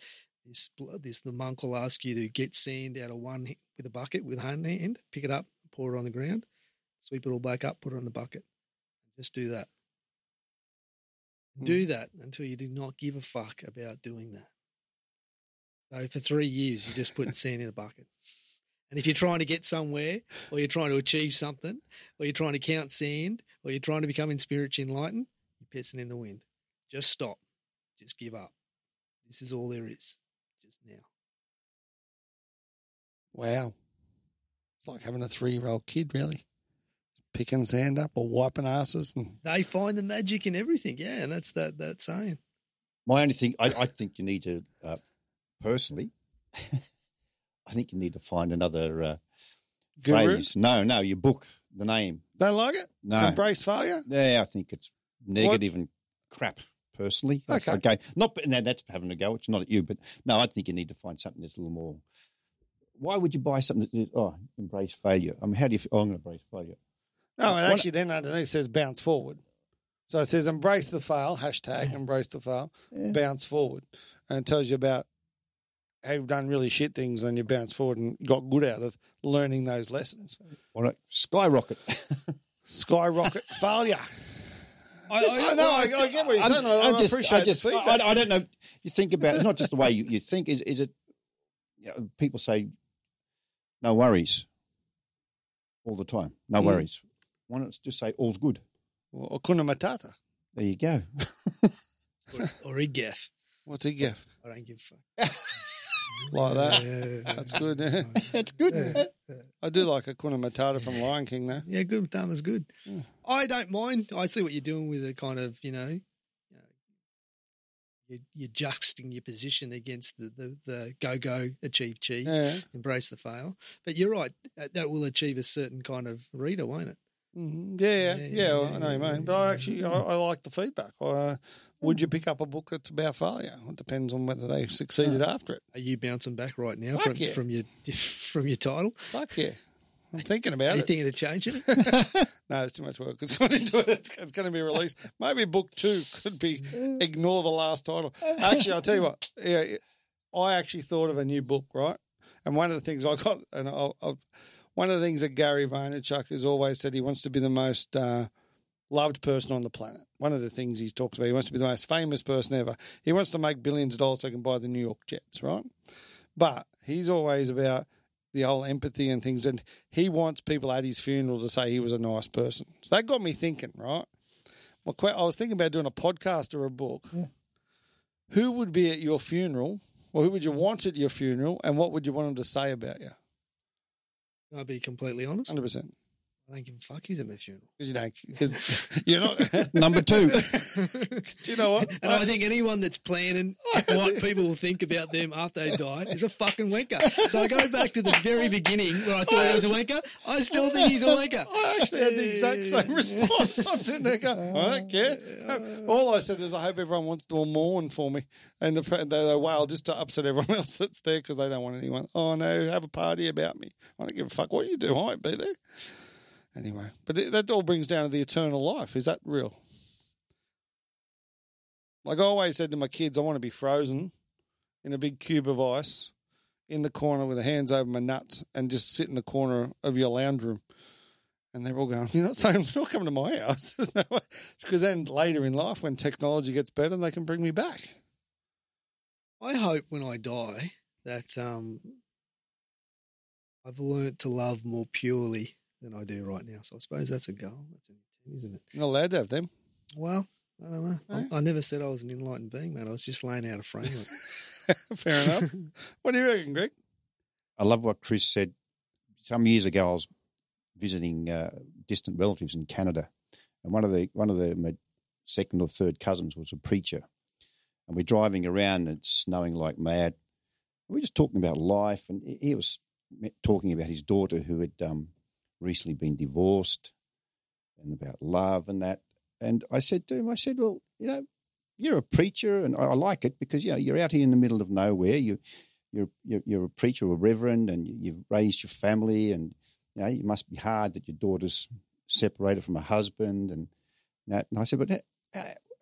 [SPEAKER 3] This, this the monk will ask you to get sand out of one with a bucket with one hand, pick it up, pour it on the ground, sweep it all back up, put it on the bucket. Just do that. Hmm. Do that until you do not give a fuck about doing that. So for three years, you're just putting sand in a bucket. And if you're trying to get somewhere, or you're trying to achieve something, or you're trying to count sand, or you're trying to become in spiritually enlightened, you're pissing in the wind. Just stop. Just give up. This is all there is. Just now.
[SPEAKER 2] Wow. It's like having a three year old kid, really. Picking sand up or wiping asses. And
[SPEAKER 3] They find the magic in everything. Yeah, and that's that that saying.
[SPEAKER 4] my only thing, I, I think you need to, uh, personally, I think you need to find another uh,
[SPEAKER 2] Guru?
[SPEAKER 4] phrase. No, no, your book, the name.
[SPEAKER 2] don't like it?
[SPEAKER 4] No.
[SPEAKER 2] Embrace failure?
[SPEAKER 4] Yeah, I think it's negative and crap. Personally,
[SPEAKER 2] Okay.
[SPEAKER 4] okay, not no, that's having a go. It's not at you, but no, I think you need to find something that's a little more. Why would you buy something that oh embrace failure? I mean, how do you? Oh, I'm going to embrace failure.
[SPEAKER 2] No, it
[SPEAKER 4] What-
[SPEAKER 2] actually then underneath says bounce forward. So it says embrace the fail, hashtag embrace the fail, bounce forward. And it tells you about how you've done really shit things and you bounce forward and got good out of learning those lessons.
[SPEAKER 4] Why not skyrocket?
[SPEAKER 2] Skyrocket failure.
[SPEAKER 3] I,
[SPEAKER 2] I, know, I, I get what you're saying. I, I
[SPEAKER 4] just,
[SPEAKER 2] appreciate
[SPEAKER 4] I just,
[SPEAKER 2] the feedback.
[SPEAKER 4] I, I don't know. You think about it's not just the way you, you think. Is is it? You know, people say, "No worries," all the time. No
[SPEAKER 2] Mm.
[SPEAKER 4] worries. Why not just say all's good?
[SPEAKER 2] Or Kuna Matata.
[SPEAKER 4] There you go.
[SPEAKER 3] or a gaff.
[SPEAKER 2] What's he give?
[SPEAKER 3] I don't give a fuck.
[SPEAKER 2] Like that.
[SPEAKER 3] Yeah.
[SPEAKER 2] That's good.
[SPEAKER 4] That's good.
[SPEAKER 2] I do like Hakuna Matata from Lion King, though.
[SPEAKER 3] Yeah, good. Dharma's good. I don't mind. I see what you're doing with the kind of, you know, you're, you're juxting your position against the, the, the go go, achieve achieve,
[SPEAKER 2] Yeah.
[SPEAKER 3] embrace the fail. But you're right. That, will achieve a certain kind of reader, won't it?
[SPEAKER 2] Mhm. Yeah, yeah,
[SPEAKER 3] Yeah,
[SPEAKER 2] yeah,
[SPEAKER 3] yeah,
[SPEAKER 2] I know you
[SPEAKER 3] yeah,
[SPEAKER 2] mean. But I actually, I, I like the feedback. Uh, would you pick up a book that's about failure? It depends on whether they succeeded after it.
[SPEAKER 3] Are you bouncing back right now
[SPEAKER 2] Fuck
[SPEAKER 3] from, from your from your title?
[SPEAKER 2] Fuck yeah. I'm thinking
[SPEAKER 3] Are
[SPEAKER 2] about
[SPEAKER 3] you
[SPEAKER 2] it.
[SPEAKER 3] thinking of changing it?
[SPEAKER 2] No, it's too much work. It's it. It's, it's going to be released. Maybe book two could be ignore the last title. Actually, I'll tell you what. Yeah, I actually thought of a new book, right? And one of the things I got, and I'll, I'll, one of the things that Gary Vaynerchuk has always said, he wants to be the most uh, loved person on the planet. One of the things he talks about, he wants to be the most famous person ever. He wants to make billions of dollars so he can buy the New York Jets, right? But he's always about the whole empathy and things, and he wants people at his funeral to say he was a nice person. So that got me thinking, right? My que- I was thinking about doing a podcast or a book. Who would be at your funeral, or who would you want at your funeral, and what would you want them to say about you?
[SPEAKER 3] Can I be completely honest?
[SPEAKER 2] Hundred percent.
[SPEAKER 3] I don't give a fuck who's at my funeral.
[SPEAKER 2] Because you don't. Because you're not.
[SPEAKER 4] Number two.
[SPEAKER 2] Do you know what?
[SPEAKER 3] And I think anyone that's planning what people will think about them after they die is a fucking wanker. So I go back to the very beginning where I thought he was a wanker. I still think he's a wanker.
[SPEAKER 2] I actually had the exact same response. I'm sitting there going, I don't care. All I said is, I hope everyone wants to mourn for me. And the, they, they wail just to upset everyone else that's there because they don't want anyone. Oh, no, have a party about me. I don't give a fuck what you do. I won't be there. Anyway, but it, that all brings down to the eternal life. Is that real? Like I always said to my kids, I want to be frozen in a big cube of ice in the corner with the hands over my nuts and just sit in the corner of your lounge room. And they're all going, You're not saying you're not coming to my house. There's no way. It's because then later in life, when technology gets better, they can bring me back.
[SPEAKER 3] I hope when I die that um, I've learnt to love more purely than I do right now. So I suppose that's a goal. That's an intent, isn't it?
[SPEAKER 2] You're allowed to have them.
[SPEAKER 3] Well, I don't know. I, I never said I was an enlightened being, man. I was just laying out a framework.
[SPEAKER 2] Fair enough. what do you reckon, Greg?
[SPEAKER 4] I love what Chris said. Some years ago, I was visiting uh, distant relatives in Canada, and one of the one of the my second or third cousins was a preacher, and we're driving around and it's snowing like mad. We We're just talking about life, and he- he was talking about his daughter who had um, recently been divorced, and about love and that. And I said to him, I said, well, you know, you're a preacher, and I, I like it because you know you're out here in the middle of nowhere. You you're you're, you're a preacher, a reverend, and you, you've raised your family, and you know it must be hard that your daughter's separated from her husband, and that. And I said, but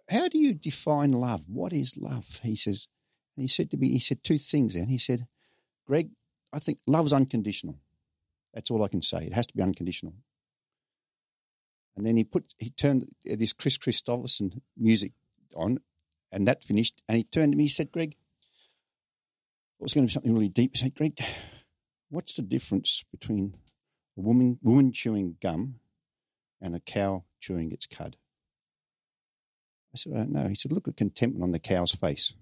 [SPEAKER 4] how, do you define love? What is love? He says, and he said to me, he said two things, and he said, Greg, I think love's unconditional. That's all I can say. It has to be unconditional. And then he put he turned this Kris Kristofferson music on, and that finished. And he turned to me, he said, Greg, it was going to be something really deep. He said, Greg, what's the difference between a woman, woman chewing gum and a cow chewing its cud? I said, I don't know. He said, look at contentment on the cow's face.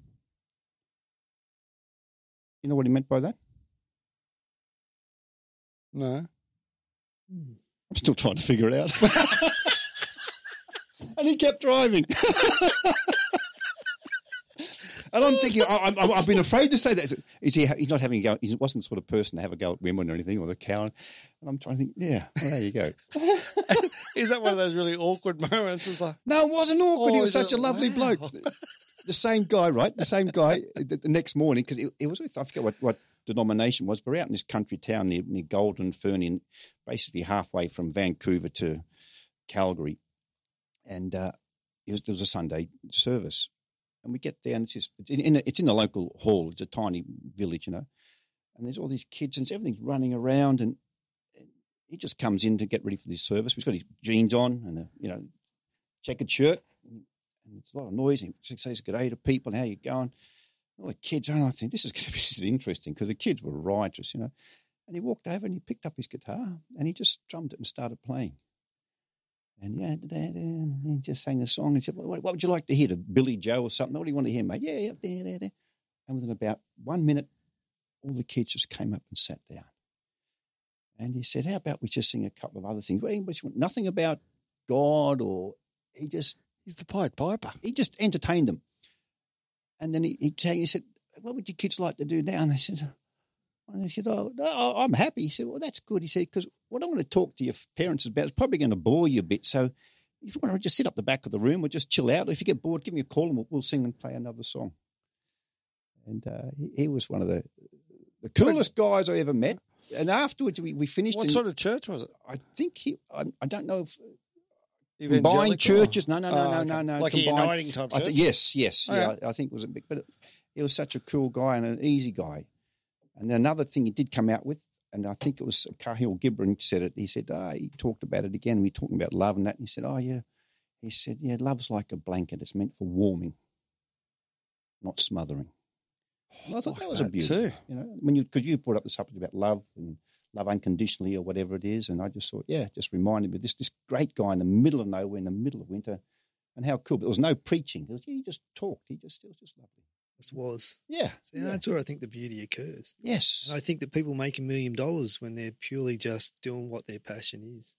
[SPEAKER 4] You know what he meant by that?
[SPEAKER 2] No. Hmm.
[SPEAKER 4] I'm still trying to figure it out. and he kept driving. and I'm oh, thinking, I, I, I've been afraid to say that. Is he? He's not having a go. He wasn't the sort of person to have a go at women or anything, or the cow. And I'm trying to think. Yeah, well, there you go.
[SPEAKER 2] Is that one of those really awkward moments? It's like,
[SPEAKER 4] No, it wasn't awkward. he
[SPEAKER 2] Oh,
[SPEAKER 4] was such
[SPEAKER 2] it?
[SPEAKER 4] a lovely
[SPEAKER 2] Wow.
[SPEAKER 4] bloke. The same guy, right? The same guy. The, the next morning, because it, it was I forget what what denomination was, but we're out in this country town near, near Golden Fern, basically halfway from Vancouver to Calgary, and uh, it was there was a Sunday service, and we get down. It's just it's in, in a, it's in a local hall. It's a tiny village, you know, and there's all these kids and everything's running around and. He just comes in to get ready for this service. He's got his jeans on and a you know checkered shirt, and it's a lot of noise. And he says good day to people, and how you going? All the kids, and I think this is going to be this is interesting because the kids were righteous, you know. And he walked over and he picked up his guitar and he just strummed it and started playing. And yeah, and he just sang a song. and said, "What what would you like to hear? To Billy Joe or something? What do you want to hear, mate?" Yeah, yeah, there, there, there. And within about one minute, all the kids just came up and sat down. And he said, "How about we just sing a couple of other things? Well, Nothing about God or he just
[SPEAKER 2] he's the Pied Piper.
[SPEAKER 4] he just entertained them. And then he, he, he said, What would your kids like to do now? And they said, and they said, Oh, no, I'm happy. He said, Well, that's good. He said, Because what I want to talk to your parents about is probably going to bore you a bit. So if you want to just sit up the back of the room or just chill out, if you get bored, give me a call and we'll, we'll sing and play another song. And uh, he, he was one of the, the coolest guys I ever met. And afterwards, we, we finished.
[SPEAKER 2] What
[SPEAKER 4] and
[SPEAKER 2] sort of church was it?
[SPEAKER 4] I think he, I, I don't know if Combined churches. No, no, no,
[SPEAKER 2] Oh,
[SPEAKER 4] no,
[SPEAKER 2] okay.
[SPEAKER 4] no, no.
[SPEAKER 2] Like a
[SPEAKER 4] combined.
[SPEAKER 2] uniting type
[SPEAKER 4] I think yes, yes,
[SPEAKER 2] Oh,
[SPEAKER 4] yeah.
[SPEAKER 2] yeah.
[SPEAKER 4] I, I think it was a big, but he was such a cool guy and an easy guy. And then another thing he did come out with, and I think it was Kahlil Gibran said it. He said, ah, he talked about it again. We talking about love and that. And he said, oh yeah. He said, yeah, love's like a blanket. It's meant for warming, not smothering. I thought
[SPEAKER 2] like
[SPEAKER 4] that was a
[SPEAKER 2] that
[SPEAKER 4] beauty.
[SPEAKER 2] too.
[SPEAKER 4] You know, when you because you brought up the subject about love and love unconditionally or whatever it is, and I just thought, yeah, just reminded me of this this great guy in the middle of nowhere, in the middle of winter, And how cool. But there was no preaching. Was, he just talked. He just, it was just lovely.
[SPEAKER 3] It was.
[SPEAKER 4] Yeah.
[SPEAKER 3] See,
[SPEAKER 4] yeah.
[SPEAKER 3] that's where I think the beauty occurs.
[SPEAKER 4] Yes.
[SPEAKER 3] And I think that people make a million dollars when they're purely just doing what their passion is.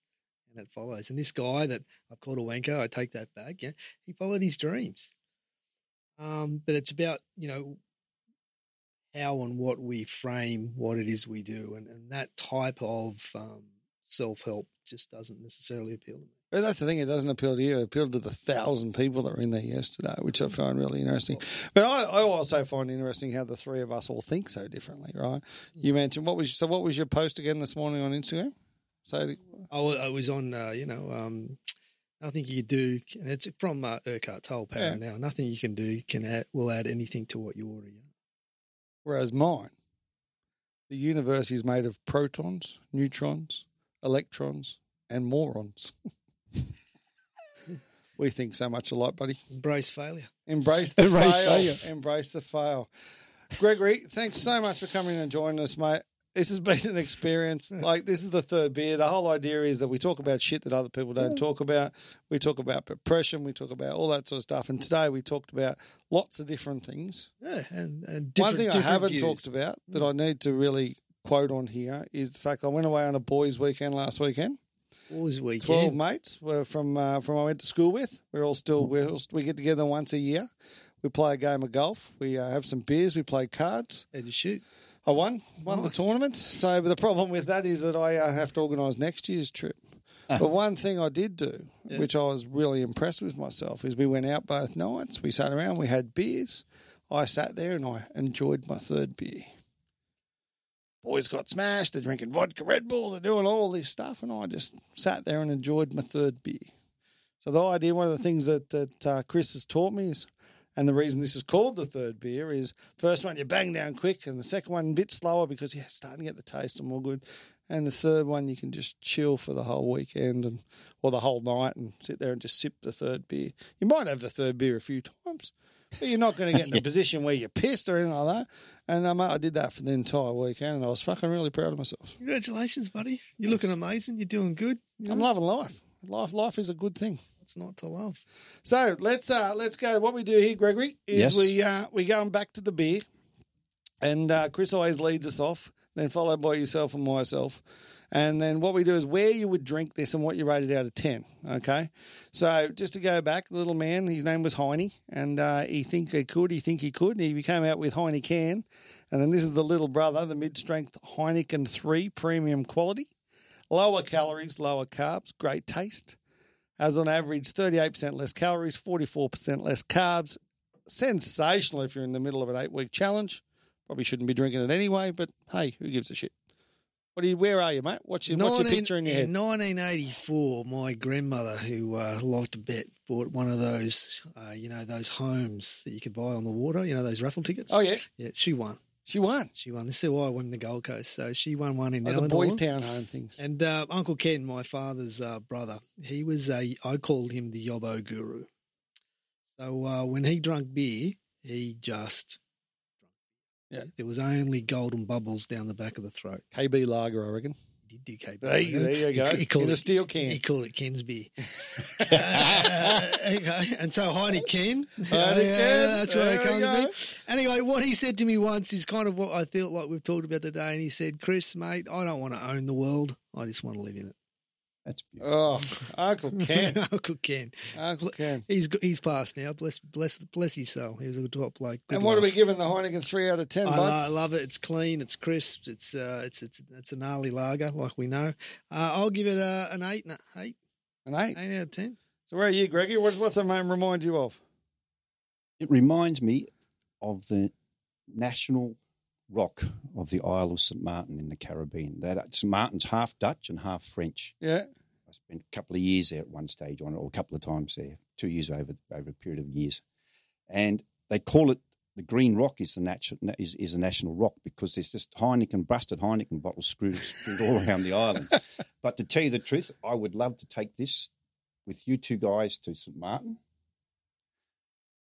[SPEAKER 3] And it follows. And this guy that I've called a wanker, I take that back. Yeah. He followed his dreams. Um, but it's about, you know, how and what we frame what it is we do. And, and that type of um, self help just doesn't necessarily appeal to me.
[SPEAKER 2] But that's the thing; it doesn't appeal to you. It appealed to the thousand people that were in there yesterday, which I find really interesting. But I, I also find interesting how the three of us all think so differently, right? You mentioned what was so. What was your post again this morning on Instagram? So
[SPEAKER 3] I, I was on, uh, you know, um, nothing you do, and it's from uh, Eckhart Tolle Power
[SPEAKER 2] Yeah.
[SPEAKER 3] now. Nothing you can do can add, will add anything to what you already are.
[SPEAKER 2] Whereas mine, the universe is made of protons, neutrons, electrons, and morons. we think so much alike, buddy.
[SPEAKER 3] Embrace failure.
[SPEAKER 2] Embrace the
[SPEAKER 4] Embrace
[SPEAKER 2] fail.
[SPEAKER 4] failure.
[SPEAKER 2] Embrace the fail. Gregory, thanks so much for coming and joining us, mate. This has been an experience. Like this is the third beer. The whole idea is that we talk about shit that other people don't talk about. We talk about depression. We talk about all that sort of stuff. And today we talked about lots of different things.
[SPEAKER 3] Yeah, and, and
[SPEAKER 2] One thing I haven't
[SPEAKER 3] views.
[SPEAKER 2] talked about that I need to really quote on here is the fact I went away on a boys' weekend last weekend.
[SPEAKER 3] Always weekend.
[SPEAKER 2] Twelve mates were from uh, from I went to school with. We're all still we're all, we get together once a year. We play a game of golf. We uh, have some beers. We play cards.
[SPEAKER 3] And to shoot.
[SPEAKER 2] I won won
[SPEAKER 3] Nice.
[SPEAKER 2] the tournament. So the problem with that is that I uh, have to organise next year's trip. But one thing I did do, which I was really impressed with myself, is we went out both nights. We sat around. We had beers. I sat there and I enjoyed my third beer. Boys got smashed. They're drinking vodka Red Bull. They're doing all this stuff, and I just sat there and enjoyed my third beer. So the idea, one of the things that that uh, Chris has taught me is, and the reason this is called the third beer is first one you bang down quick, and the second one a bit slower because you're starting to get the taste and more good, and the third one you can just chill for the whole weekend and or the whole night and sit there and just sip the third beer. You might have the third beer a few times, but you're not going to get in a position where you're pissed or anything like that. And um, I did that for the entire weekend, and I was fucking really proud of myself.
[SPEAKER 3] Congratulations, buddy. You're looking amazing. You're doing good. You
[SPEAKER 2] I'm loving life. Life, life is a good thing.
[SPEAKER 3] What's not to love?
[SPEAKER 2] So let's uh let's go. What we do here, Gregory, is
[SPEAKER 4] Yes.
[SPEAKER 2] we uh we going back to the beer, and uh, Chris always leads us off, then followed by yourself and myself, and then what we do is where you would drink this and what you rated out of ten. Okay, so just to go back, the little man, his name was Heine, and uh, he think he could, he think he could, and he came out with Heine can, and then this is the little brother, the mid-strength Heineken three premium quality, lower calories, lower carbs, great taste has on average 38% less calories, 44% less carbs. Sensational if you're in the middle of an eight week challenge. Probably shouldn't be drinking it anyway, but hey, who gives a shit? What are you, where are you, mate? What's your, what's your picture in your head?
[SPEAKER 3] In 1984, my grandmother, who uh, liked to bet, bought one of those, uh, you know, those homes that you could buy on the water. You know, those raffle tickets.
[SPEAKER 2] Oh, yeah.
[SPEAKER 3] yeah. She won.
[SPEAKER 2] She won.
[SPEAKER 3] She won. This is why I won the Gold Coast. So she won one in
[SPEAKER 2] Oh, the boys' town home things.
[SPEAKER 3] And uh, Uncle Ken, my father's uh, brother, he was a, I called him the Yobbo Guru. So uh, when he drank beer, he just,
[SPEAKER 2] Yeah.
[SPEAKER 3] there was only golden bubbles down the back of the throat.
[SPEAKER 2] KB Lager, I reckon.
[SPEAKER 3] Did keep
[SPEAKER 2] There you- there you go.
[SPEAKER 3] He, he called
[SPEAKER 2] In a
[SPEAKER 3] it,
[SPEAKER 2] steel can.
[SPEAKER 3] He called it Ken's beer. Uh, okay. And so Heine Ken.
[SPEAKER 2] Heine Ken.
[SPEAKER 3] That's where
[SPEAKER 2] There we go.
[SPEAKER 3] Anyway, what he said to me once is kind of what I felt like we've talked about today. And he said, Chris, mate, I don't want to own the world. I just want to live in it.
[SPEAKER 4] That's beautiful.
[SPEAKER 2] Oh, Uncle Ken.
[SPEAKER 3] Uncle Ken.
[SPEAKER 2] Uncle Ken.
[SPEAKER 3] He's go- he's passed now. Bless bless bless his soul. He was a top bloke. Good
[SPEAKER 2] And what are we giving the Heineken 3 out of 10,
[SPEAKER 3] I,
[SPEAKER 2] bud?
[SPEAKER 3] I love it. It's clean. It's crisp. It's uh, it's it's it's a gnarly lager, like we know. Uh, I'll give it uh, an eight, no, eight,
[SPEAKER 2] An 8.
[SPEAKER 3] eight out of ten.
[SPEAKER 2] So where are you, Greggy? What, what's the name remind you of?
[SPEAKER 4] It reminds me of the national rock of the Isle of St Martin in the Caribbean. That St Martin's half Dutch and half French.
[SPEAKER 2] Yeah.
[SPEAKER 4] I spent a couple of years there at one stage on it, or a couple of times there, two years over over a period of years, and they call it the Green Rock is the natu- is, is a national rock because there's just Heineken, busted Heineken bottles screwed, screwed all around the island. But to tell you the truth, I would love to take this with you two guys to St Martin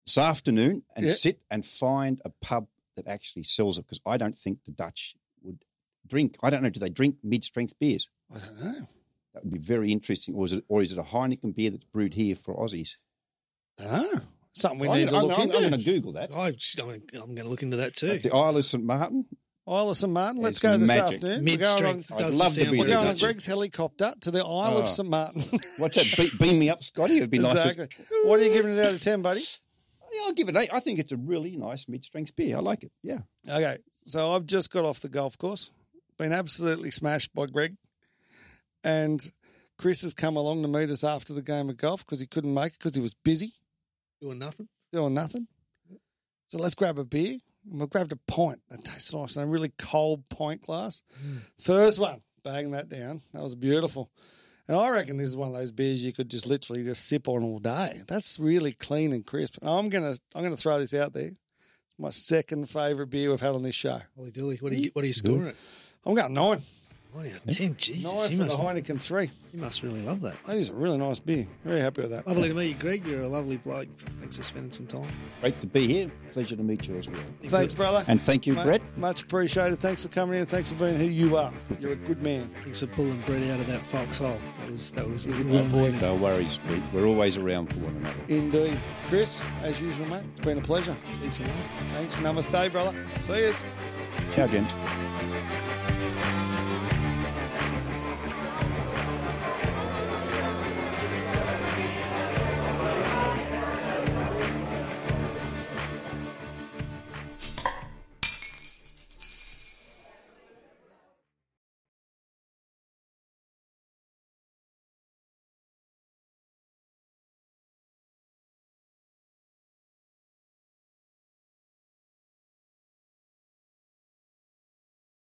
[SPEAKER 4] this afternoon and sit and find a pub that actually sells it because I don't think the Dutch would drink. I don't know. Do they drink mid-strength beers?
[SPEAKER 2] I don't know.
[SPEAKER 4] That would be very interesting. Or is it, or is it a Heineken beer that's brewed here for Aussies?
[SPEAKER 2] Ah, something we
[SPEAKER 4] I'm
[SPEAKER 2] need to
[SPEAKER 4] gonna-
[SPEAKER 2] look
[SPEAKER 4] I'm,
[SPEAKER 2] into.
[SPEAKER 4] I'm going to Google that.
[SPEAKER 3] I, I'm going to look into that too.
[SPEAKER 4] The Isle of St Martin.
[SPEAKER 2] Isle of St Martin. Let's
[SPEAKER 4] It's
[SPEAKER 2] go this
[SPEAKER 4] magic.
[SPEAKER 2] afternoon. We're
[SPEAKER 3] Mid
[SPEAKER 2] going on,
[SPEAKER 3] strength.
[SPEAKER 4] I'd love to
[SPEAKER 3] sound
[SPEAKER 4] be
[SPEAKER 2] we're
[SPEAKER 4] there,
[SPEAKER 2] going on? Greg's helicopter to the Isle of
[SPEAKER 4] Oh.
[SPEAKER 2] St Martin.
[SPEAKER 4] What's that? Be- beam me up, Scotty. It'd be nice.
[SPEAKER 2] exactly.
[SPEAKER 4] to-
[SPEAKER 2] What are you giving it out of ten, buddy?
[SPEAKER 4] Yeah, I'll give it eight. I think it's a really nice mid-strength beer. I like it. Yeah.
[SPEAKER 2] Okay, so I've just got off the golf course, been absolutely smashed by Greg, and Chris has come along to meet us after the game of golf because he couldn't make it because he was busy
[SPEAKER 3] Doing nothing.
[SPEAKER 2] doing nothing. So let's grab a beer. And we grabbed a pint. That tastes nice. And a really cold pint glass. Mm. First one, bang that down. That was beautiful. And I reckon this is one of those beers you could just literally just sip on all day. That's really clean and crisp. And I'm gonna I'm gonna throw this out there. It's my second favourite beer we've had on this show.
[SPEAKER 3] Holy dilly. What do you, what are you scoring it?
[SPEAKER 2] I'm going nine.
[SPEAKER 3] One out of 10. Jesus.
[SPEAKER 2] Nine
[SPEAKER 3] You
[SPEAKER 2] for the Heineken three.
[SPEAKER 3] you must really love that.
[SPEAKER 2] That is a really nice beer. Very happy with that.
[SPEAKER 3] Lovely to meet you, Greg. You're a lovely bloke. Thanks for spending some time.
[SPEAKER 4] Great to be here. Pleasure to meet you as well.
[SPEAKER 2] Thanks, brother.
[SPEAKER 4] And thank you,
[SPEAKER 2] Mate,
[SPEAKER 4] Brett.
[SPEAKER 2] Much appreciated. Thanks for coming in. Thanks for being who you are. You're a good man.
[SPEAKER 3] Thanks for pulling Brett out of that foxhole. That was that was
[SPEAKER 2] He's a
[SPEAKER 3] well
[SPEAKER 2] good boy.
[SPEAKER 4] No worries. We- We're always around for one another.
[SPEAKER 2] Indeed. Chris, as usual, mate, it's been a pleasure.
[SPEAKER 3] Thanks a lot.
[SPEAKER 2] Thanks. Namaste, brother. See yous.
[SPEAKER 4] Ciao, gents.